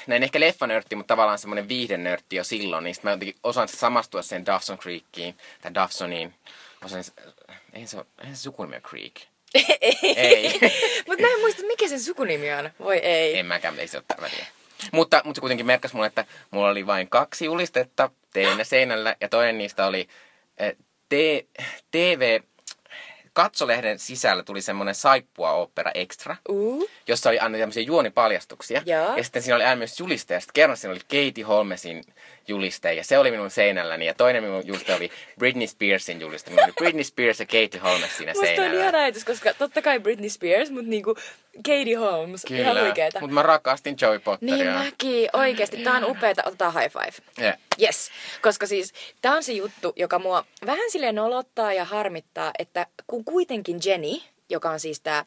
näin ehkä leffanörtti, mutta tavallaan semmoinen viihdenörtti jo silloin, niin mä jotenkin osaan samastua sen Dawson Creekiin, tai Dawsoniin. Osasin, eihän se, ole- eihän se sukunimi ole Creek. Ei. [laughs] Mutta mä en muista, mikä sen sukunimi on. Voi ei. En mäkään, ei se ole väliä. Mutta, mutta se kuitenkin merkkasi mulle, että mulla oli vain kaksi julistetta tein seinällä ja toinen niistä oli eh, T- TV, katsolehden sisällä tuli semmoinen saippua opera extra, Uh. jossa oli aina tämmöisiä juonipaljastuksia. Joo. Ja sitten siinä oli aina myös juliste. Ja sitten kerran siinä oli Katie Holmesin juliste. Ja se oli minun seinälläni. Ja toinen minun juliste oli Britney Spearsin juliste. Minulla oli Britney Spears ja Katie Holmes siinä Musta on seinällä. ihana ajatus, koska totta kai Britney Spears, mutta niinku Katie Holmes, ihan huikeeta. Mutta mä rakastin Joey Potteria. Niin mäkin, oikeesti. Tää on upeeta, otetaan high five. Ja. Yes, koska siis tämä on se juttu, joka mua vähän silleen nolottaa ja harmittaa, että kun kuitenkin Jenny, joka on siis tämä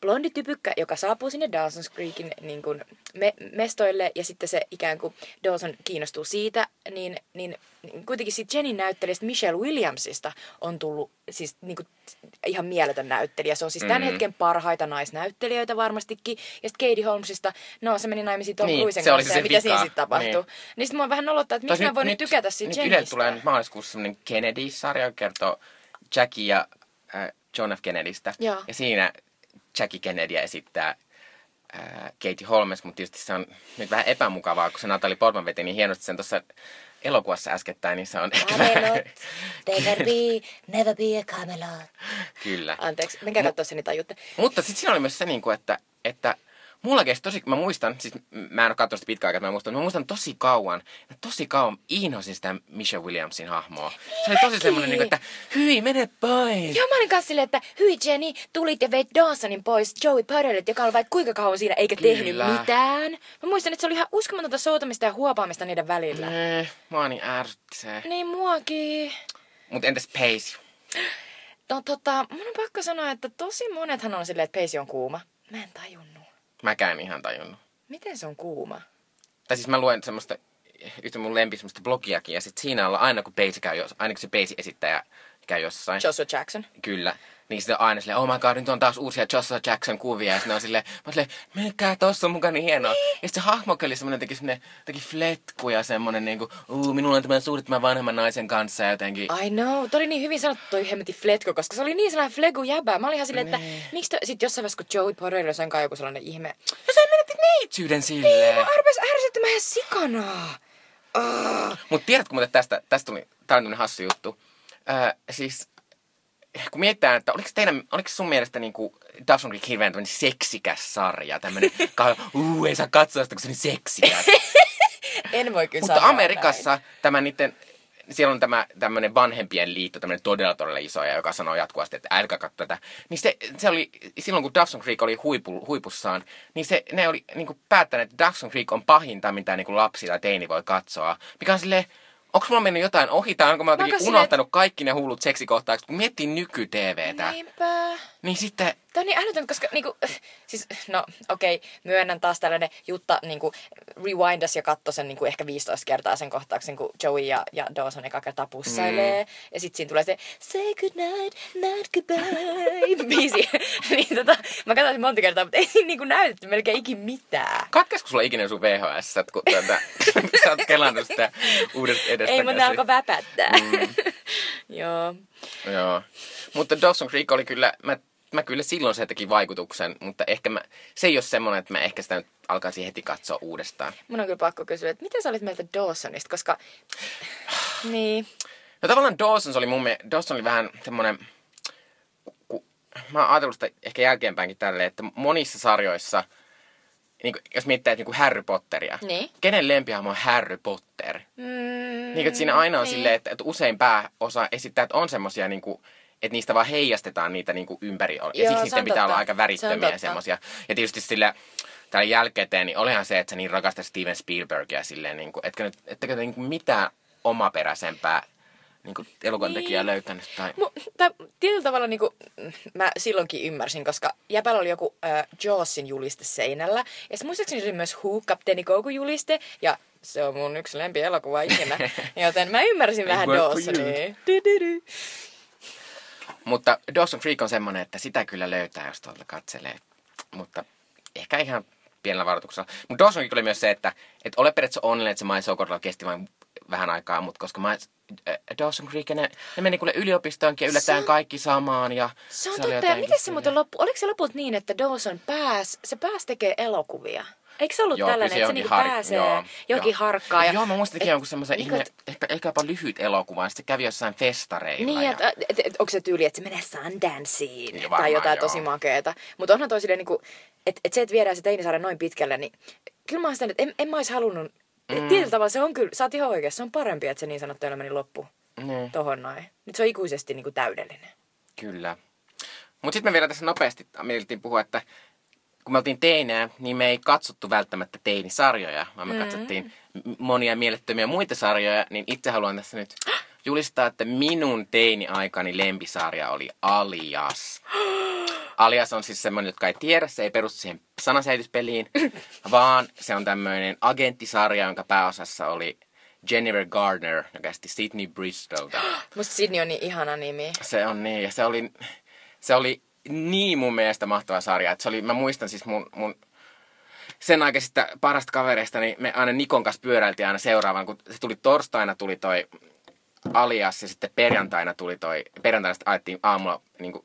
blondi typykkä, joka saapuu sinne Dawson's Creekin niin kun me- mestoille ja sitten se ikään kuin Dawson kiinnostuu siitä, niin, niin, niin kuitenkin siitä Jenny näyttelijästä Michelle Williamsista on tullut siis niin kuin, ihan mieletön näyttelijä. Se on siis tämän Mhm. hetken parhaita naisnäyttelijöitä varmastikin. Ja sitten Katie Holmesista, no se meni naimisiin Tom Niin, Cruisen kanssa se ja mitä siinä vika. sitten tapahtui. Niin. Niin sitten mua vähän nolottaa, että miksi mä voin nyt tykätä siitä nyt Jennystä. Yle tulee nyt maaliskuussa semmoinen Kennedy-sarja, kertoo Jackie ja äh, John F. Kennedystä. Joo. Ja siinä Jackie Kennedy esittää äh, Katie Holmes, mutta tietysti se on nyt vähän epämukavaa, kun se Natalie Portman veti niin hienosti sen tuossa elokuvassa äskettäin, niin se on ehkä. Camelot, never be, never be a Camelot. Kyllä. Anteeksi, menkää katsoa se, niin tajutte. Mutta sitten siinä oli myös se, niin kuin, että, että mulla kesti tosi, mä muistan, siis mä en ole katsonut sitä pitkään aikaa, mä muistan, mä muistan tosi kauan, ja tosi kauan inhosin sitä Michelle Williamsin hahmoa. Se oli tosi semmoinen, niin kuin, että hyi, mene pois. Joo, mä olin kanssa silleen, että hyi Jenny, tulit ja veit Dawsonin pois Joey Potterille, joka on vaikka kuinka kauan siinä eikä Kyllä. tehnyt mitään. Mä muistan, että se oli ihan uskomatonta soutamista ja huopaamista niiden välillä. Eh, mua niin ärsytti se. Niin muakin. Mutta entäs Pace? No tota, mun on pakko sanoa, että tosi monethan on silleen, että peisi on kuuma. Mä en tajunnut. Mäkään ihan tajunnut. Miten se on kuuma? Tai siis mä luen semmoista, yhtä mun lempi semmoista blogiakin, ja sit siinä on aina kun Pace käy, jos, aina kun se Pace esittäjä käy jossain. Joshua Jackson. Kyllä. Niin sitten on aina silleen, oh my god, nyt on taas uusia Joshua Jackson kuvia. Ja sitten on silleen, mä silleen, mikä tossa on mukaan niin hienoa. Niin. Ja sitten se hahmokin oli semmonen, teki semmonen, teki fletku ja semmonen niinku, uu, minulla on tämä suhde tämän vanhemman naisen kanssa ja jotenkin. I know. Toi oli niin hyvin sanottu toi hemmetin fletko, koska se oli niin sellainen flegu jäbä. Mä olin ihan silleen, että miksi toi... Sitten jossain vaiheessa, kun Joey Porter oli jossain joku sellainen ihme. Ja se menetti neitsyyden silleen. Mä arpes ärsyttämään ihan sikanaa. Oh. Mutta tiedätkö muuten tästä, tästä tuli, tää on tämmönen hassu juttu. Öö, siis kun mietitään, että oliko, teidän, oliko sun mielestä niin kuin Dawson Creek hirveän tämmönen seksikäs sarja, tämmönen, [laughs] ka- uu, ei saa katsoa sitä, kun se on niin seksikäs. [laughs] En voi kyllä Mutta Amerikassa tämä niiden, siellä on tämä tämmöinen vanhempien liitto, tämmöinen todella todella iso, ja joka sanoo jatkuvasti, että älkää katso tätä. Niin se, se oli, silloin kun Dawson Creek oli huipu, huipussaan, niin se, ne oli niin kuin päättäneet, että Dawson Creek on pahinta, mitä niin kuin lapsi tai teini voi katsoa. Mikä on silleen, onko mulla mennyt jotain ohi, tai onko mä jotenkin unohtanut kaikki ne hullut seksikohtaukset, kun miettii nyky-TVtä. Niinpä. Niin sitten, Tämä on niin älytön, koska niinku, siis, no okei, okay, myönnän taas tällainen Jutta niinku, rewindas ja katsoi sen niinku, ehkä 15 kertaa sen kohtauksen, kun Joey ja, ja Dawson eka kertaa pussailee. Mm. Ja sitten siinä tulee se say good night, night goodbye [laughs] biisi. [laughs] niin tota, mä katsoin sen monta kertaa, mutta ei siinä niinku näytetty melkein ikin mitään. katkesko sulla ikinä sun VHS, kun tätä, [laughs] sä oot kelannut sitä uudesta edestä Ei, mutta alkoi väpättää. Mm. Joo. Joo. Mutta Dawson Creek oli kyllä, mä, mä kyllä silloin se teki vaikutuksen, mutta ehkä mä, se ei ole semmoinen, että mä ehkä sitä nyt alkaisin heti katsoa uudestaan. Mun on kyllä pakko kysyä, että mitä sä olit mieltä Dawsonista, koska... [sighs] niin. No tavallaan Dawson oli mun mielestä, Dawson oli vähän semmoinen, ku, mä oon ajatellut sitä ehkä jälkeenpäinkin tälleen, että monissa sarjoissa, niin kuin, jos miettii että niin kuin Harry Potteria, Niin. kenen lempihahmo on Harry Potter? Mm, Niin, että siinä aina on niin. silleen, että, että usein pääosa esittäjät on semmosia niin kuin, että niistä vaan heijastetaan niitä niin kuin ympäri. Ja Joo, siksi se niiden pitää olla aika Se värittömiä totta. semmosia. Ja tietysti sillä täällä jälkikäteen, niin olihan se, että sä niin rakastat Steven Spielbergia silleen, niin kuin, nyt, ettekö te niin kuin mitään omaperäisempää niin kuin elokuvantekijää Niin. löytänyt. Tai... Mu, tai tietyllä tavalla niin kuin, mä silloinkin ymmärsin, koska Jäpällä oli joku äh, Jawsin juliste seinällä. Ja sitten muistaakseni se oli myös Who, Kapteeni Kouku juliste. Ja se on mun yksi lempi elokuva ikinä. [laughs] Joten mä ymmärsin vähän Dawsonia. Mutta Dawson Creek on semmoinen, että sitä kyllä löytää, jos tuolta katselee. Mutta ehkä ihan pienellä varoituksella. Mutta Dawson Creek oli myös se, että et ole periaatteessa onnellinen, että se My So kesti vain vähän aikaa, mutta koska My, äh, Dawson Creek, ne, ne meni kuule yliopistoonkin ja yllätään Se- kaikki samaan. Ja Se on oli totta. Ja miten se muuten loppu? Oliko se lopulta niin, että Dawson pääs, se pääs tekee elokuvia? Eikö se ollut Joo, tällainen, että se niinku har- pääsee joo, johonkin joo. harkkaan? Ja, Joo, mä muistan, että et- jonkun semmoisen niinku, ihme, et- ehkä, ehkä jopa lyhyt elokuva, ja sitten kävi jossain festareilla. Niin, ja... että et, et, onko se tyyli, että se menee Sundanceen Joo, tai jotain joo. tosi makeeta. Mutta onhan toi silleen, niinku, että et se, että viedään se teinisarja noin pitkälle, niin kyllä mä oon sitä, että en, en mä olisi halunnut. Mm. Tietyllä tavalla se on kyllä, sä oot ihan oikeassa, se on parempi, että se niin sanottu elämäni loppu Niin. tohon noin. Nyt se on ikuisesti niinku täydellinen. Kyllä. Mutta sitten me vielä tässä nopeasti mietittiin puhua, että kun me oltiin teinejä, niin me ei katsottu välttämättä teinisarjoja, vaan me mm. katsottiin monia mielettömiä muita sarjoja, niin itse haluan tässä nyt [gasps] julistaa, että minun teini-aikani lempisarja oli Alias. [gasps] Alias on siis semmoinen, jotka ei tiedä, se ei perustu siihen sananselityspeliin, [clears throat] vaan se on tämmöinen agenttisarja, jonka pääosassa oli Jennifer Gardner, joka esti Sydney Bristolta. [gasps] Musta Sydney on niin ihana nimi. Se on niin, ja se oli, se oli niin mun mielestä mahtava sarja. Että se oli, mä muistan siis mun, mun sen aikaisista parasta kavereista, niin me aina Nikon kanssa pyöräiltiin aina seuraavan, kun se tuli torstaina tuli toi alias ja sitten perjantaina tuli toi, perjantaina sitten ajettiin aamulla niin kuin,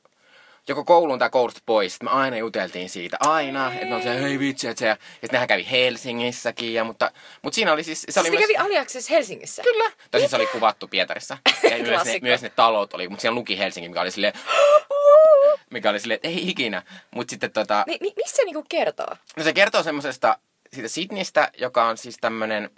joko kouluun tai koulusta pois. Sitten me aina juteltiin siitä, aina, että on se, hei vitsi, että se, ja sitten nehän kävi Helsingissäkin, ja, mutta, mutta siinä oli siis, se oli siis myös... kävi Aliaksessa Helsingissä. Kyllä. Tosin se oli kuvattu Pietarissa. [laughs] Ja myös ne, myös ne talot oli, mutta siellä luki Helsinki, mikä oli silleen, [gasps] mikä oli silleen, että ei ikinä. Mutta sitten tota, Mi- mi- mistä se niinku kertoo? no se kertoo semmosesta, siitä Sydneystä, joka on siis tämmönen,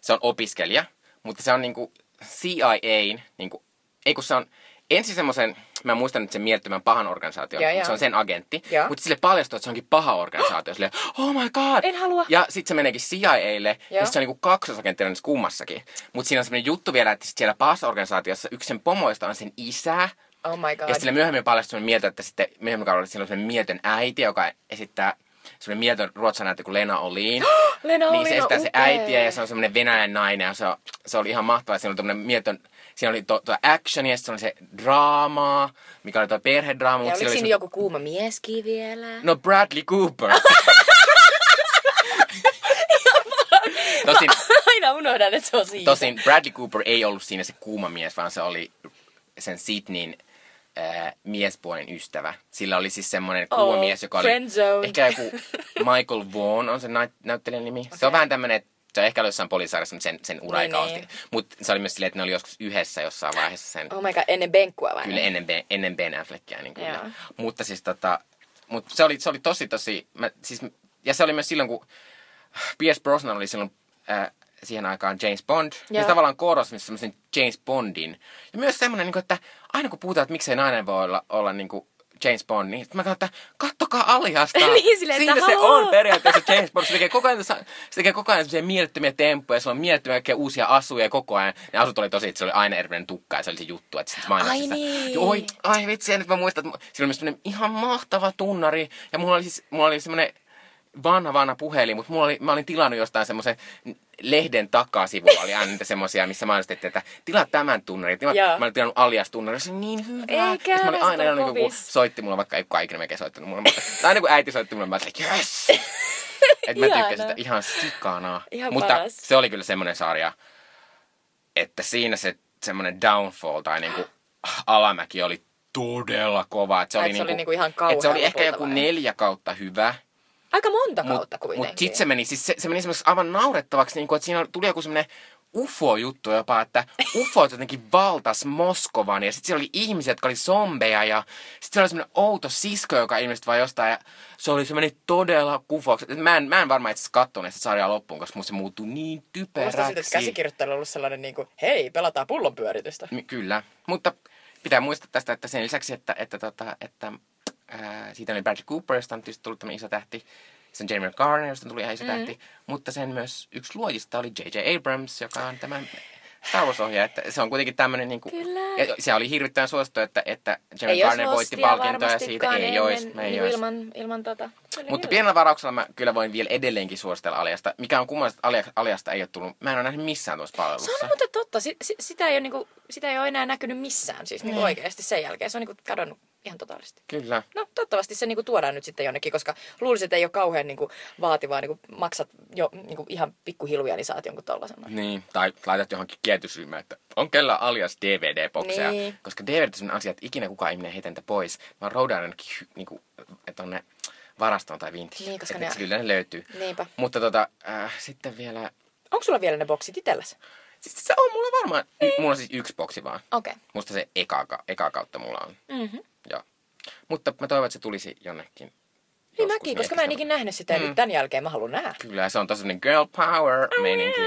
se on opiskelija, mutta se on niinku CIAn, niinku, ei kun se on ensin semmoisen, mä muistan nyt sen mielettömän pahan organisaation, Joo, mutta joo. se on sen agentti, Joo. mutta sille paljastuu, että se onkin paha organisaatio, silleen, oh my god. En halua. Ja sitten se meneekin CIAlle, ja sit se on niinku kaksosagenttina kummassakin. Mutta siinä on semmoinen juttu vielä, että sit siellä pahassa organisaatiossa yksi sen pomoista on sen isä, Oh my god. ja sille myöhemmin paljastui mieltä, että sitten myöhemmin kaudella sillä on semmoinen mieltön äiti, joka esittää semmoinen mieltön ruotsalainen kuin Lena Olin. [gasps] Lena niin Olin se on esittää se äitiä ja se on semmoinen venäläinen nainen ja se, se oli ihan mahtavaa. Siinä oli tämmöinen mieltön, siinä oli tuo action ja sitten oli se draamaa, mikä oli tuo perhedraama. ja oliko oli siinä semmo- joku kuuma mieskin vielä? No Bradley Cooper. [laughs] tosin, Aina unohdan, että se on siinä. tosin Bradley Cooper ei ollut siinä se kuuma mies, vaan se oli sen Sydneyn äh, miespuolen ystävä. Sillä oli siis semmoinen kuuma Oh, mies, joka oli ehkä joku Michael Vaughn on se näyt- näyttelijän nimi. Okay. Se on vähän tämmöinen, että se on ehkä ollut jossain poliisarjassa, mutta sen, sen ura Niin, niin. Mutta se oli myös silleen, että ne oli joskus yhdessä jossain vaiheessa sen, Oh my god, ennen benkkua vai? kyllä ennen, Ben- ennen Ben Affleckia. Niin kyllä. Joo. Mutta siis tota, mutta se oli, se oli tosi tosi, mä, siis, ja se oli myös silloin, kun Pierce Brosnan oli silloin äh, siihen aikaan James Bond. Ja se tavallaan korosti semmoisen James Bondin. Ja myös semmoinen, niin kuin, että aina kun puhutaan, että miksei nainen voi olla, olla niin kuin James Bond, niin mä katson, että kattokaa aliasta. [laughs] Niin, että Siinä se haloo. on periaatteessa James Bond. Se tekee koko ajan, se tekee koko ajan semmoisia mielettömiä temppuja, se on mielettömiä kaikkea uusia asuja koko ajan. Ne asut oli tosi, että se oli aina erilainen tukka ja se oli se juttu, että mainoksissa. Ai niin. Oi, ai vitsi, ja nyt mä muistan, että sillä oli myös semmoinen ihan mahtava tunnari. Ja mulla oli siis, mulla oli semmoinen vanha vanha puhelin, mutta mulla oli, mä olin tilannut jostain semmoisen lehden takasivulla oli aina semmoisia, missä mainostettiin, että tilaa tämän tunnarin. Tilaa, Joo. mä olin tilannut alias tunnarin, se niin hyvä. Eikä, mä olin aina on niin kun soitti mulle, vaikka ei kukaan ikinä melkein soittanut mulle, mutta tai aina kun äiti soitti mulle, mä olin että yes! [laughs] että mä tykkäsin sitä ihan sikana. Ihan mutta paras. se oli kyllä semmoinen sarja, että siinä se semmoinen downfall tai niinku alamäki oli todella kova. Että se Ai, oli, se oli niinku, niinku ihan että se oli ehkä joku vai? neljä kautta hyvä. Aika monta kautta kuitenkin. Mutta sitten se meni, siis se, se meni semmoiseksi aivan naurettavaksi, niin kuin, että siinä tuli joku semmoinen UFO-juttu jopa, että UFO jotenkin valtas Moskovan ja sitten siellä oli ihmisiä, jotka oli zombeja ja sitten siellä oli semmoinen outo sisko, joka ilmestyi vaan jostain ja se oli semmoinen todella kufoksi. Et Mä en, mä en varmaan itse katsoneet sitä sarjaa loppuun, koska musta se muuttui niin Kuulostaa siltä, että typeräksi. käsikirjoittajalla on ollut sellainen niin kuin, hei, pelataan pullonpyöritystä. Kyllä, mutta pitää muistaa tästä, että sen lisäksi, että, että, tota, että ää, siitä oli Bradley Cooper, josta on tietysti tullut tämmöinen iso tähti. Sen Jeremy Garner, josta tuli ihan iso mm. tähti. Mutta sen myös yksi luojista oli J.J. Abrams, joka on tämän Star Wars-ohjaaja. Että se on kuitenkin tämmöinen, niin kuin, Kyllä. ja se oli hirvittävän suosittu, että, että Jeremy Garner voitti hostia palkintoja siitä. Ei olisi, niin olisi. ilman, ilman tota. Kyllä, Mutta kyllä. pienellä varauksella mä kyllä voin vielä edelleenkin suositella Aliasta, mikä on kummallista, että Alia- Aliasta ei ole tullut, mä en ole nähnyt missään tuossa palvelussa. Se on muuten totta. Si- si- sitä, ei ole, niinku, sitä ei ole enää näkynyt missään siis niinku Niin. oikeasti sen jälkeen. Se on niinku kadonnut ihan totaalisesti. Kyllä. No toivottavasti se niinku tuodaan nyt sitten jonnekin, koska luulisin, että ei ole kauhean niinku vaativaa. Niinku maksat jo niinku ihan pikkuhiluja, niin saat jonkun tollasen. Niin, tai laitat johonkin kietysryhmään, että on kellä alias DVD-bokseja. Niin. Koska DVD on sellainen asia, että ikinä kukaan ihminen heitä pois. Mä roudaan ainakin hy- niinku, tonne varastoon tai vintiin. Niin, koska ne- Kyllä ne löytyy. Niinpä. Mutta tota, äh, sitten vielä... Onko sulla vielä ne boksit itselläsi? Siis se on mulla varmaan... Y- mulla on siis yksi boksi vaan. Okei. Okay. Musta se eka, ka- eka kautta mulla on. Mm-hmm. Joo. Mutta mä toivon, että se tulisi jonnekin. Niin mäkin, koska mä en ikinä nähnyt sitä ja Mm. nyt tämän jälkeen mä haluan nähdä. Kyllä, se on tosi girl power meininki.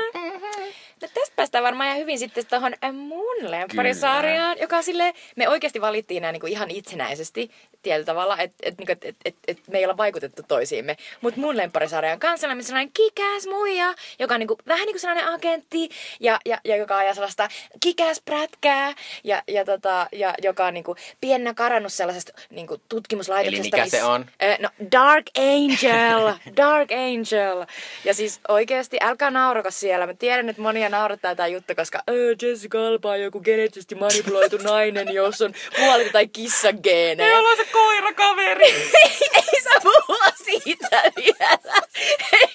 No tästä päästään varmaan ihan hyvin sitten tuohon mun lemparisarjaan, joka on silleen, me oikeasti valittiin nämä niinku ihan itsenäisesti tietyllä tavalla, että et, niinku, et, et, et, et me ei olla vaikutettu toisiimme. Mutta mun lemparisarja on kans sellainen, kikäs muija, joka on niinku, vähän niin kuin sellainen agentti ja, ja, ja joka ajaa sellaista kikäs prätkää ja, ja, tota, ja joka on niinku piennä karannut sellaisesta niinku tutkimuslaitoksesta. Eli mikä se missä- on? Ö, no, Dark Angel. [laughs] Dark Angel. Ja siis oikeasti, älkää naurako siellä. Mä tiedän, että monia naurattaa tämä juttu, koska Jessica Alba on joku geneettisesti manipuloitu nainen, jos on puoli tai kissageenejä. on se koirakaveri! [laughs] ei saa puhua siitä vielä.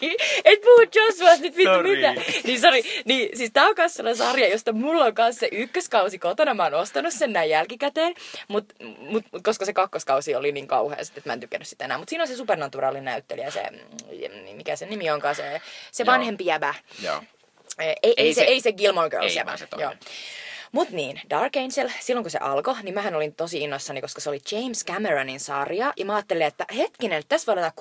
Ei, et puhu Joshuasta nyt vittu Sorry. mitään. Niin sorry. Niin, siis tää on kans sellainen sarja, josta mulla on kans se ykköskausi kotona. Mä oon ostanut sen näin jälkikäteen. Mut, mut, koska se kakkoskausi oli niin kauhea, sit, että mä en tykännyt sitä enää. Mut siinä on se supernaturaalin näyttelijä, se, mm, mikä se nimi onkaan, se, se vanhempi jäbä. Joo. Ei, ei, ei, se, se- ei se Gilmore Girls ei jäbä. vaan se toinen. Joo. Mut niin, Dark Angel, silloin kun se alkoi, niin mähän olin tosi innoissani, koska se oli James Cameronin sarja. Ja mä ajattelin, että hetkinen, tässä voi olla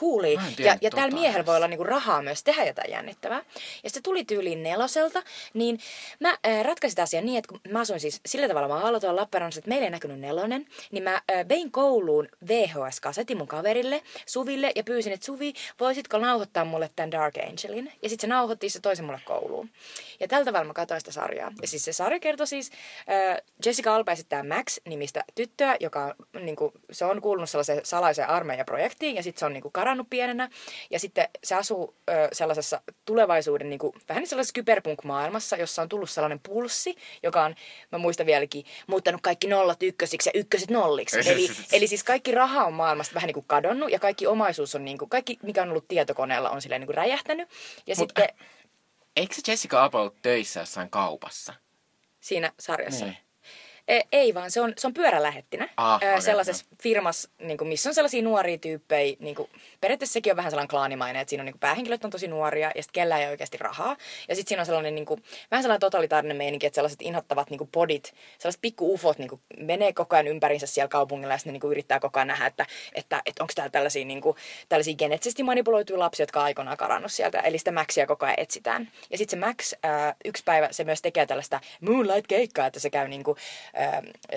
tiedä Ja, ja tällä tota miehellä voi olla niinku rahaa myös tehdä jotain jännittävää. Ja se tuli tyyliin neloselta, niin mä äh, ratkaisin asian niin, että kun mä asuin siis sillä tavalla, mä aloitin Lappeenrannassa, että meillä ei näkynyt nelonen, niin mä äh, vein kouluun VHS-kasetin mun kaverille, Suville, ja pyysin, että Suvi, voisitko nauhoittaa mulle tämän Dark Angelin? Ja sitten se nauhoitti se toisen mulle kouluun. Ja tällä tavalla mä katsoin sitä sarjaa. Ja siis se sarja kertoi siis, Jessica Alba esittää Max-nimistä tyttöä, joka on, niin kuin, se on kuulunut sellaiseen salaiseen armeijaprojektiin, ja sitten se on niin kuin, karannut pienenä. Ja sitten se asuu äh, sellaisessa tulevaisuuden, niin kuin, vähän niin sellaisessa kyberpunk-maailmassa, jossa on tullut sellainen pulssi, joka on, mä muistan vieläkin, muuttanut kaikki nollat ykkösiksi ja ykköset nolliksi. Eli, [laughs] eli siis kaikki raha on maailmasta vähän niin kuin kadonnut, ja kaikki omaisuus on, niin kuin, kaikki mikä on ollut tietokoneella on silleen niin kuin räjähtänyt. Ja Mut- sitten Eikö se Jessica Alba ollut töissä jossain kaupassa? Siinä sarjassa. Niin. Ei vaan, se on, se on pyörälähettinä. Ah, okei, sellaisessa firmassa, niin kuin, missä on sellaisia nuoria tyyppejä. Niin kuin, periaatteessa sekin on vähän sellainen klaanimainen, että siinä on niin kuin, päähenkilöt on tosi nuoria ja sitten kellään ei oikeasti rahaa. Ja sitten siinä on sellainen niin kuin, vähän sellainen totalitaarinen meininki, että sellaiset inhottavat niin kuin, podit, sellaiset pikku ufot niin kuin, menee koko ajan ympärinsä siellä kaupungilla ja sitten ne niin kuin, yrittää koko ajan nähdä, että, että, että onko täällä tällaisia, niin kuin, tällaisia geneettisesti manipuloituja lapsia, jotka on aikoinaan karannut sieltä. Eli sitä Maxia koko ajan etsitään. Ja sitten se Max, ää, yksi päivä se myös tekee tällaista Moonlight-keikkaa, että se käy, niin kuin,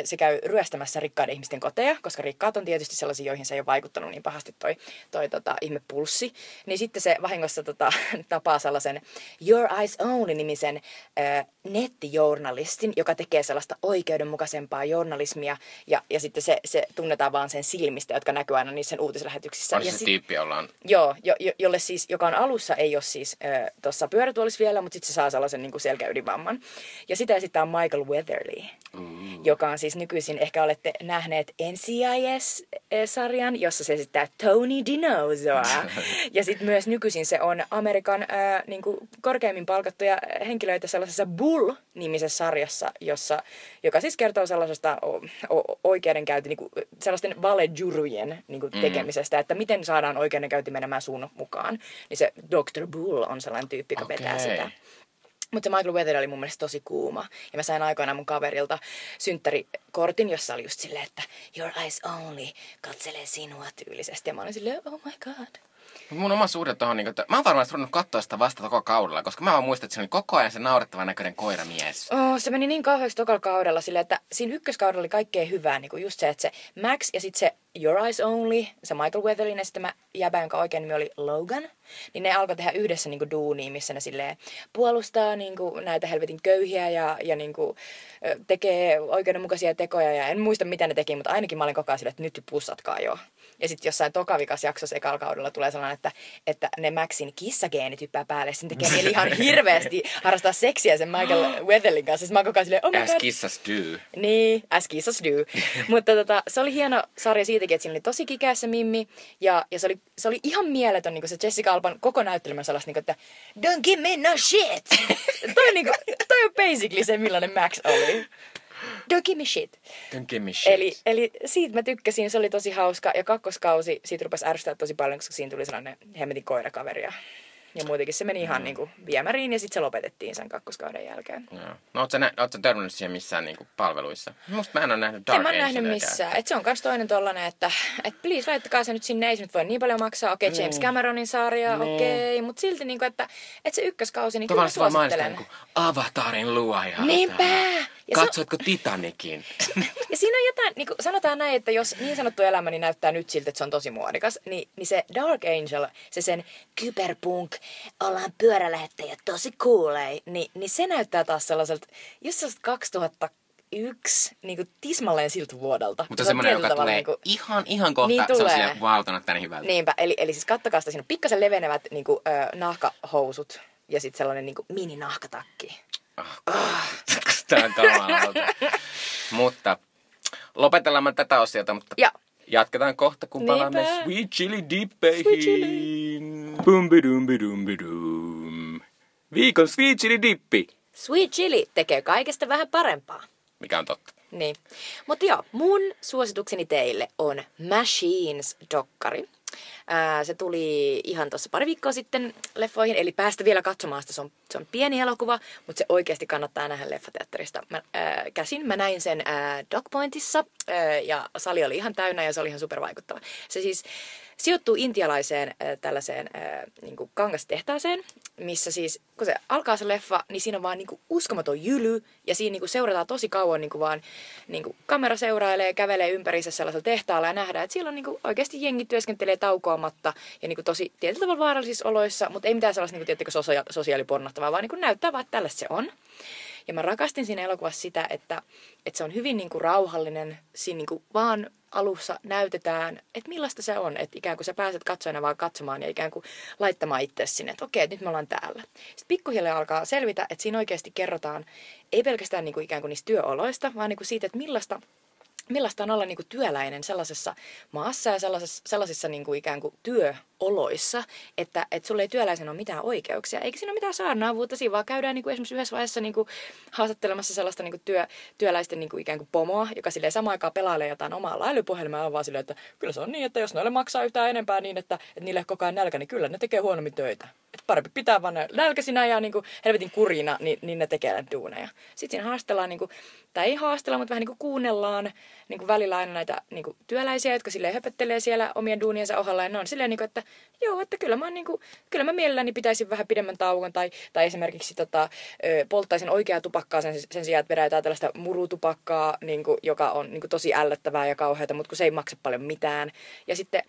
se käy ryöstämässä rikkaiden ihmisten koteja, koska rikkaat on tietysti sellaisia, joihin se ei ole vaikuttanut niin pahasti toi, toi tota, ihmepulssi. Niin sitten se vahingossa tota, [laughs] tapaa sellaisen Your Eyes Only-nimisen ää, nettijournalistin, joka tekee sellaista oikeudenmukaisempaa journalismia. Ja, ja sitten se, se tunnetaan vaan sen silmistä, jotka näkyy aina niissä sen uutislähetyksissä. On ja se sit- tyyppi, jolla on... Joo, jo, jo, jolle siis, joka on alussa, ei ole siis äh, tuossa pyörätuolissa vielä, mutta sitten se saa sellaisen niin selkäydinvamman. Ja sitä esittää Michael Weatherly, mm. Joka on siis nykyisin, ehkä olette nähneet NCIS-sarjan, jossa se esittää Tony Dinozoa. [laughs] ja sitten myös nykyisin se on Amerikan äh, niin kuin korkeimmin palkattuja henkilöitä sellaisessa Bull-nimisessä sarjassa, jossa, joka siis kertoo sellaisesta o, o, oikeudenkäynti, niin kuin, sellaisten valejuryjen niin kuin, tekemisestä, että miten saadaan oikeudenkäynti menemään sun mukaan. Niin se Dr. Bull on sellainen tyyppi, joka vetää Okei. sitä. Mutta se Michael Weather oli mun mielestä tosi kuuma. Ja mä sain aikoinaan mun kaverilta synttärikortin, jossa oli just silleen, että your eyes only katselee sinua tyylisesti. Ja mä olin silleen, oh my god. Mun oma suhde tuohon, niin että mä oon varmaan ruvennut katsoa sitä vasta koko kaudella, koska mä vaan muistan, että se oli koko ajan se naurettavan näköinen koiramies. Oh, se meni niin kauheaksi tokalla kaudella silleen, että siinä ykköskaudella oli kaikkea hyvää, niin kuin just se, että se Max ja sitten se Your Eyes Only, se Michael Weatherlin ja sitten mä jäbä, jonka oikein nimi oli Logan, niin ne alkoi tehdä yhdessä niin kuin duunia, missä ne silleen puolustaa niin kuin näitä helvetin köyhiä ja, ja niin kuin, tekee oikeudenmukaisia tekoja ja en muista mitä ne teki, mutta ainakin mä olin koko ajan silleen, että nyt pussatkaa jo. Ja sitten jossain tokavikas jaksossa ekalla kaudella tulee sellainen, että, että ne Maxin kissageenit hyppää päälle. Sitten tekee [laughs] mieli ihan hirveästi harrastaa seksiä sen Michael [gasps] Weatherlin kanssa. Sitten mä koko ajan silleen, oh my As kissas do. Niin, as kissas do. [laughs] Mutta tota, se oli hieno sarja siitäkin, että siinä oli tosi kikässä Mimmi. Ja, ja se, oli, se oli ihan mieletön niin se Jessica Alban koko näyttelemä sellaista, niin kuin, että don't give me no shit. [laughs] toi, niin kuin, toi on basically se, millainen Max oli. Don't give me shit. Don't give me shit. Eli, eli siitä mä tykkäsin, se oli tosi hauska. Ja kakkoskausi, siitä rupesi ärsyttää tosi paljon, koska siinä tuli sellainen hemmetin koirakaveri. Ja, ja muutenkin se meni ihan mm. niin kuin viemäriin ja sitten se lopetettiin sen kakkoskauden jälkeen. No oot sä, nä- oot törmännyt siihen missään niinku palveluissa? Musta mä en oo nähnyt Dark en mä nähnyt missään. Et se on kans toinen tollanen, että et please laittakaa se nyt sinne, ei se nyt voi niin paljon maksaa. Okei, okay, James Niin. Cameronin sarja, Niin. okei, okay, mutta silti niinku, että, että se ykköskausi, niin kyllä mä suosittelen. niinku Avatarin luoja. Niinpä! Ja se on- Katsoitko Titanicin? Ja siinä on jotain, niin kuin sanotaan näin, että jos niin sanottu elämäni näyttää nyt siltä, että se on tosi muodikas, niin, niin se Dark Angel, se sen kyberpunk, ollaan pyörälähettäjä, tosi coolei, niin, niin se näyttää taas sellaiselta, just sellaiselta 2001, niin kuin tismalleen siltä vuodelta. Mutta Se on semmoinen, joka tulee niinku- ihan, ihan kohta. Niin se on tulee. wow, ton näyttää niin hyvältä. Niinpä, eli, eli siis kattokaa sitä, siinä on pikkasen levenevät niin kuin, ö, nahkahousut ja sitten sellainen niin kuin, mini-nahkatakki. Ah, Tää on kamalalta. mutta lopetellaan tätä osiota, mutta Ja. jatketaan kohta, kun Niinpä. palaamme Sweet Chili Dippeihin. Sweet chili. Bumbidumbidum. Viikon Sweet Chili Dippi. Sweet chili tekee kaikesta vähän parempaa. Mikä on totta. Niin. Mutta joo, mun suositukseni teille on Machines-dokkari. Ää, se tuli ihan tuossa pari viikkoa sitten leffoihin, eli päästä vielä katsomaan sitä. Se on, se on pieni elokuva, mutta se oikeasti kannattaa nähdä leffateatterista mä, ää, käsin. Mä näin sen ää, Dogpointissa ää, ja sali oli ihan täynnä ja se oli ihan supervaikuttava. Se siis sijoittuu intialaiseen äh, tällaiseen äh, niin kuin kangastehtaaseen, missä siis, kun se alkaa se leffa, niin siinä on vaan niin kuin uskomaton jyly, ja siinä niin kuin seurataan tosi kauan niin kuin vaan, niin kuin kamera seurailee, kävelee ympärissä sellaisella tehtaalla ja nähdään, että siellä on niin kuin oikeasti jengi työskentelee taukoamatta ja niin kuin tosi tietyllä tavalla vaarallisissa oloissa, mutta ei mitään sellaista niin kuin, tiettikö, sosia- sosiaalipornottavaa, vaan niin kuin näyttää vaan, että tällaista se on. Ja mä rakastin siinä elokuvassa sitä, että, että se on hyvin niin kuin rauhallinen. Siinä niin kuin vaan alussa näytetään, että millaista se on. Että ikään kuin sä pääset katsojana vaan katsomaan ja ikään kuin laittamaan itse sinne, että okei, nyt me ollaan täällä. Sitten pikkuhiljaa alkaa selvitä, että siinä oikeasti kerrotaan ei pelkästään niin kuin ikään kuin niistä työoloista, vaan niin kuin siitä, että millaista millaista on olla niin kuin työläinen sellaisessa maassa ja sellaisessa, sellaisissa niin kuin ikään kuin työoloissa, että, että sulla ei työläisen ole mitään oikeuksia, eikä siinä ole mitään saarnaavuutta, siinä vaan käydään niin kuin esimerkiksi yhdessä vaiheessa niin kuin haastattelemassa sellaista niin kuin työ, työläisten niin kuin ikään kuin pomoa, joka silleen samaan aikaan pelailee jotain omaa lailypuhelmaa, on vaan silleen, että kyllä se on niin, että jos noille maksaa yhtään enempää niin, että, että niille koko ajan nälkä, niin kyllä ne tekee huonommin töitä. Että parempi pitää vaan ne nälkäisinä ja niin kuin helvetin kurina, niin, niin ne tekee näitä duuneja. Sitten siinä haastellaan, niin kuin, tai ei haastella, mutta vähän niin kuin kuunnellaan niin kuin välillä aina näitä niin kuin työläisiä, jotka silleen höpöttelee siellä omien duuniensa ohalla. Ja ne on silleen, niin kuin, että joo, että kyllä mä, niin kuin, kyllä mä mielelläni pitäisin vähän pidemmän tauon. Tai, tai esimerkiksi tota, polttaisin oikeaa tupakkaa sen, sen sijaan, että vedetään tällaista murutupakkaa, niin kuin, joka on niin kuin, tosi ällöttävää ja kauheata, mutta kun se ei maksa paljon mitään. Ja sitten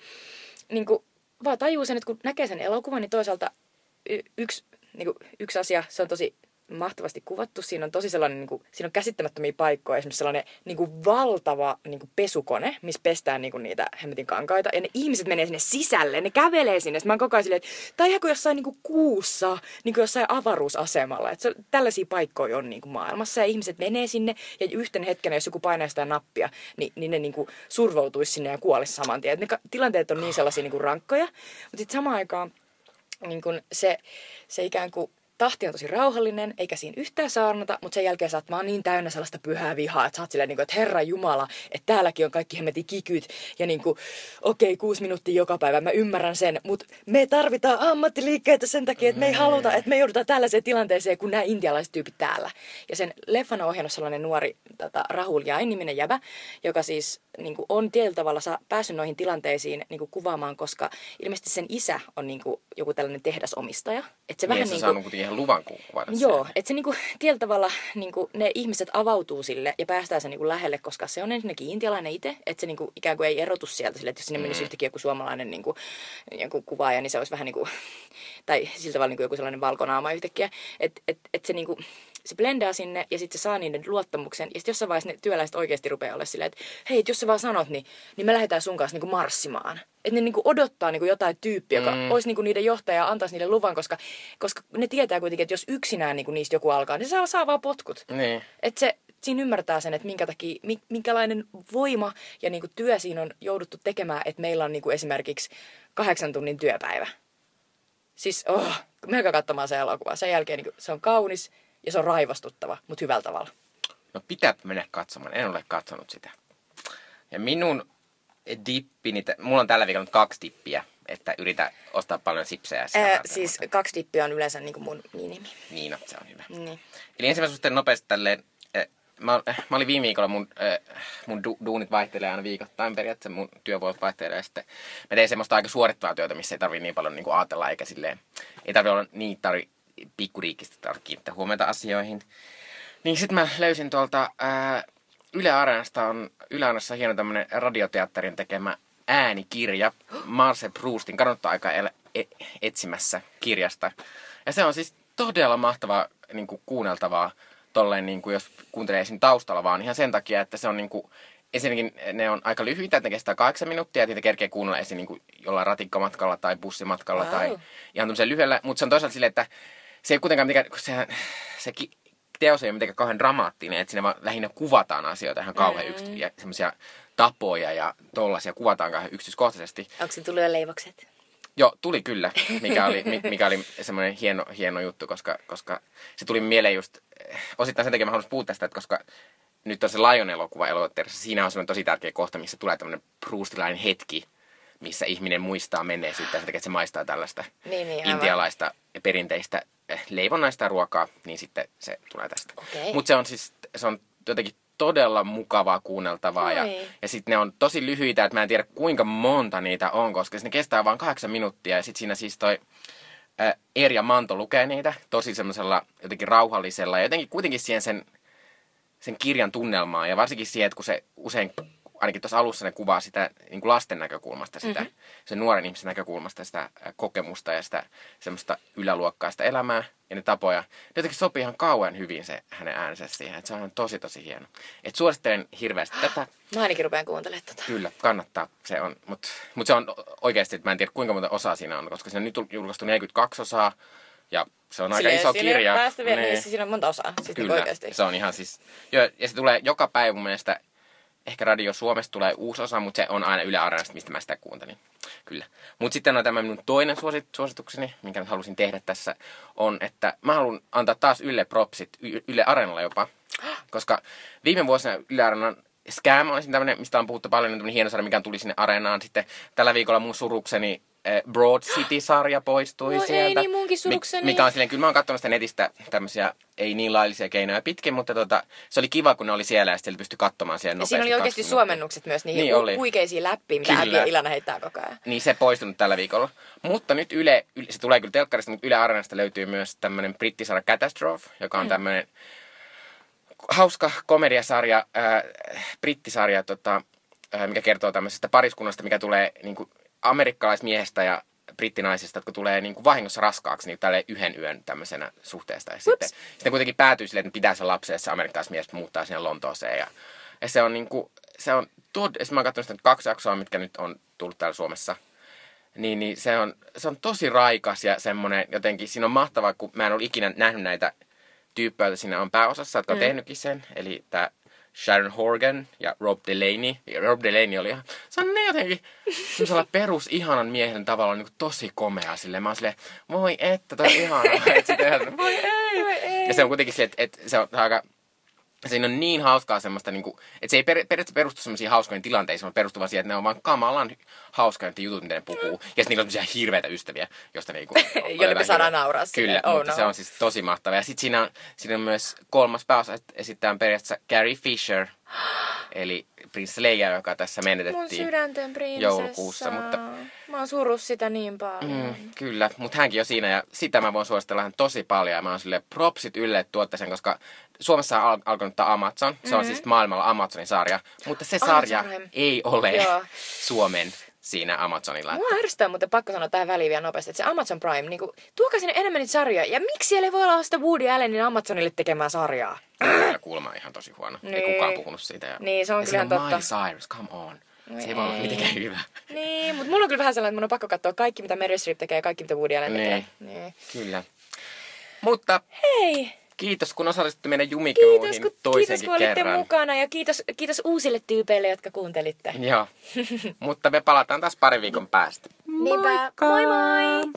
niin kuin, vaan tajuu sen, että kun näkee sen elokuvan, niin toisaalta yksi, niin kuin, yksi asia, se on tosi mahtavasti kuvattu. Siinä on tosi sellainen, niin kuin, siinä on käsittämättömiä paikkoja. Esimerkiksi sellainen niin kuin valtava niin kuin pesukone, missä pestään niin kuin niitä hemmetin kankaita. Ja ne ihmiset menee sinne sisälle, ne kävelee sinne. Sitten mä oon koko ajan silleen, että tai ihan kuin jossain niin kuin kuussa, niin kuin jossain avaruusasemalla. Että se, tällaisia paikkoja on niin kuin maailmassa ja ihmiset menee sinne. Ja yhten hetkenä, jos joku painaa sitä nappia, niin, niin ne niin kuin survoutuisi sinne ja kuolisi saman tien. Et ne tilanteet on niin sellaisia niin kuin rankkoja. Mutta sitten samaan aikaan niin kuin se, se ikään kuin tahti on tosi rauhallinen, eikä siinä yhtään saarnata, mutta sen jälkeen sä oot vaan niin täynnä sellaista pyhää vihaa, että sä oot silleen, niin kuin, että Herra Jumala, että täälläkin on kaikki hemmetin kikyt, ja niin kuin, okei, okay, kuusi minuuttia joka päivä, mä ymmärrän sen, mutta me tarvitaan ammattiliikkeitä sen takia, että me ei haluta, että me joudutaan tällaiseen tilanteeseen kuin nämä intialaiset tyypit täällä. Ja sen leffan on ohjannut sellainen nuori tota, Rahul Jain niminen jävä, joka siis niin kuin on tietyllä tavalla saa, päässyt noihin tilanteisiin niin kuin kuvaamaan, koska ilmeisesti sen isä on niin kuin joku tällainen tehdasomistaja. Että se niin, vähän niin kuin, ihan luvan kuvata Joo, että se niin kuin, tietyllä tavalla niin kuin, ne ihmiset avautuu sille ja päästään sen niin kuin lähelle, koska se on ensinnäkin intialainen itse, että se niin kuin, ikään kuin ei erotu sieltä sille, että jos sinne mm. menisi yhtäkkiä joku suomalainen niin kuin, joku kuvaaja, niin se olisi vähän niin kuin, tai sillä tavalla niin kuin joku sellainen valkonaama yhtäkkiä, että et, et se niin kuin, se blendaa sinne ja sitten se saa niiden luottamuksen. Ja sitten jossain vaiheessa ne työläiset oikeasti rupeaa olla silleen, että hei, et jos sä vaan sanot, niin, niin me lähdetään sun kanssa niin kuin marssimaan. Että ne niin kuin odottaa niin kuin jotain tyyppiä, joka mm. olisi niin kuin niiden johtaja ja antaisi niille luvan, koska, koska ne tietää kuitenkin, että jos yksinään niin kuin niistä joku alkaa, niin se saa, saa vaan potkut. Niin. Että se, siinä ymmärtää sen, että minkä takia, minkälainen voima ja niin kuin työ siinä on jouduttu tekemään, että meillä on niin kuin esimerkiksi kahdeksan tunnin työpäivä. Siis, oh, menkää katsomaan se elokuva. Sen jälkeen niin kuin, se on kaunis, ja se on raivostuttava, mutta hyvällä tavalla. No pitää mennä katsomaan, en ole katsonut sitä. Ja minun dippini, mulla on tällä viikolla nyt kaksi dippiä, että yritä ostaa paljon sipsejä. Ää, siis kaksi dippiä on yleensä niin kuin mun nimi. Niin, no, se on hyvä. Niin. Eli ensimmäisen suhteen nopeasti tälleen, mä, mä olin viime viikolla, mun, mun du, duunit vaihtelee aina viikoittain periaatteessa, mun työvuorot vaihtelee ja sitten mä tein semmoista aika suorittavaa työtä, missä ei tarvii niin paljon niin kuin ajatella eikä silleen, ei tarvi olla niin tarvi, pikkuriikistä tarvitse kiinnittää huomiota asioihin. Niin sitten mä löysin tuolta ää, Yle Areenasta on Yle Areenassa hieno tämmönen radioteatterin tekemä äänikirja Marcel Proustin kadonnutta aikaa el- e- etsimässä kirjasta. Ja se on siis todella mahtavaa niin kuin kuunneltavaa tolleen, niin kuin jos kuuntelee esim. taustalla vaan ihan sen takia, että se on niin kuin, ensinnäkin ne on aika lyhyitä, että ne kestää kahdeksan minuuttia, ja niitä kerkee kuunnella esim. Niin kuin jollain ratikkamatkalla tai bussimatkalla wow. tai ihan tämmöisen lyhyellä. Mutta se on toisaalta silleen, että se ei kuitenkaan mitenkään, se, se teos ei ole mitenkään kauhean dramaattinen, että siinä vaan lähinnä kuvataan asioita ihan kauhean mm. yksity- ja semmoisia tapoja ja tollaisia kuvataan kauhean yksityiskohtaisesti. Onko se tullut jo leivokset? Joo, tuli kyllä, mikä oli, mikä oli semmoinen hieno, hieno juttu, koska, koska se tuli mieleen just, osittain sen takia mä haluaisin puhua tästä, että koska nyt on se Lion-elokuva elokuvassa, siinä on semmoinen tosi tärkeä kohta, missä tulee tämmöinen prustilainen hetki, missä ihminen muistaa menneisyyttä sen takia, että se maistaa tällaista niin, niin, intialaista ja perinteistä eh, leivonnaista ruokaa, niin sitten se tulee tästä. Okay. Mutta se on siis, se on jotenkin todella mukavaa kuunneltavaa Oi. ja, ja sitten ne on tosi lyhyitä, että mä en tiedä kuinka monta niitä on, koska ne kestää vain kahdeksan minuuttia ja sitten siinä siis toi ää, Erja Manto lukee niitä tosi semmoisella jotenkin rauhallisella ja jotenkin kuitenkin siihen sen, sen kirjan tunnelmaa ja varsinkin siihen, että kun se usein ainakin tuossa alussa ne kuvaa sitä niin kuin lasten näkökulmasta, sitä, mm-hmm. sen nuoren ihmisen näkökulmasta, sitä kokemusta ja sitä semmoista yläluokkaista elämää ja ne tapoja. Ne jotenkin sopii ihan kauan hyvin se hänen äänensä siihen, että se on tosi tosi hieno. Et suosittelen hirveästi tätä. Mä ainakin rupean kuuntelemaan tätä. Kyllä, kannattaa. Se on, mutta mut se on oikeasti, että mä en tiedä kuinka monta osaa siinä on, koska siinä on nyt julkaistu 42 osaa. Ja se on Silleen, aika iso kirja. Vielä, niin. niin. siinä on monta osaa. Siis Kyllä, se on ihan siis, jo, ja se tulee joka päivä mun mielestä ehkä Radio Suomesta tulee uusi osa, mutta se on aina Yle Areenasta, mistä mä sitä kuuntelin. Kyllä. Mutta sitten on tämä minun toinen suosit, suositukseni, minkä nyt halusin tehdä tässä, on, että mä haluan antaa taas Yle propsit, Y- Yle Areenalla jopa. Koska viime vuosina Yle Areenan Scam on tämmöinen, mistä on puhuttu paljon, tämmöinen hieno sarja, mikä tuli sinne areenaan. Sitten tällä viikolla mun surukseni Broad City-sarja poistui No ei sieltä. niin, munkin surukseni. Mikä on silleen, kyllä mä oon katsonut sitä netistä tämmöisiä ei niin laillisia keinoja pitkin, mutta tota, se oli kiva, kun ne oli siellä ja sitten pystyi katsomaan siellä Ja nopeasti. siinä oli oikeasti 20 minuuttia. suomennukset myös niihin Niin oli. huikeisiin läppiin, mitä. Abby ja Ilana heittää koko ajan. Niin se poistunut tällä viikolla. Mutta nyt Yle, se tulee kyllä telkkarista, mutta Yle Areenasta löytyy myös tämmöinen brittisarja Catastrophe, joka Mm. on tämmöinen hauska komediasarja, äh, brittisarja, tota, äh, mikä kertoo tämmöisestä pariskunnasta, mikä tulee niin kuin amerikkalaismiehestä ja brittinaisesta, jotka tulee niin kuin vahingossa raskaaksi niin tälle yhden yön tämmöisenä suhteesta. Ja sitten, sitten kuitenkin päätyy silleen, että pitää se lapsi ja se amerikkalaismies muuttaa sinne Lontooseen. Ja, ja se on niin kuin, se on tod... Mä oon katsonut sitä kaksi jaksoa, mitkä nyt on tullut täällä Suomessa. Niin, niin se, on, se on tosi raikas ja semmoinen jotenkin, siinä on mahtavaa, kun mä en ole ikinä nähnyt näitä tyyppejä, joita siinä on pääosassa, jotka on mm. tehnytkin sen. Eli tämä Sharon Horgan ja Rob Delaney. Ja Rob Delaney oli ihan, se on ne jotenkin semmoisella perus ihanan miehen tavalla niin kuin tosi komea silleen. Mä oon silleen, voi että, toi on ihanaa. [laughs] Et ihan, voi ei. Voi ei. Ja se on kuitenkin silleen, että, että se on aika siinä on niin hauskaa semmoista, niin kuin, että se ei per, periaatteessa perustu semmoisiin hauskoihin tilanteisiin, vaan perustuu siihen, että ne on vaan kamalan hauskoja ne jutut, mitä ne puhuu. Ja sitten niillä on semmoisia hirveitä ystäviä, josta niinku... [laughs] Joille otetaan saadaan nauraa Kyllä, oh mutta no. se on siis tosi mahtavaa. Ja sitten siinä on, siinä on myös kolmas pääosa, että esittää periaatteessa Carrie Fisher, [gasps] eli Prince Leia, joka tässä Mun menetettiin. prinsessa. joulukuussa, mutta- Mä oon surus sitä niin paljon. Mm, kyllä, mutta hänkin on siinä ja sitä mä voin suositella hän tosi paljon ja mä oon sille propsit Yle että tuotte sen, koska Suomessa on al- alkanut tää Amazon. Se on siis maailmalla Amazonin sarja, mutta se sarja Amazon ei ole Joo. [laughs] Suomen siinä Amazonilla. Mua ärsyttää muuten pakko sanoa tähän väliin vielä nopeasti, että se Amazon Prime, niin kuin, tuokaa sinne enemmän niitä sarjoja. Ja miksi siellä ei voi olla sitä Woody Allenin Amazonille tekemää sarjaa? Kyllä kuulemma on ihan tosi huono. Ei Niin. kukaan puhunut siitä. Ja, Niin, se on ja kyllä totta. Miley Cyrus, come on. Se ei voi olla ei. mitenkään hyvä. Niin, mutta mulla on kyllä vähän sellainen, että mun on pakko katsoa kaikki, mitä Meryl Streep tekee ja kaikki, mitä Woody Allen tekee. Niin. Niin. Kyllä. Mutta Hei! Kiitos kun osallistutte meidän Kiitos jumikluuhin kun, kiitos, toisenkin kun olitte kerran. mukana ja kiitos, kiitos uusille tyypeille, jotka kuuntelitte. Joo. [laughs] Mutta me palataan taas pari viikon päästä. Niinpä, moi moi!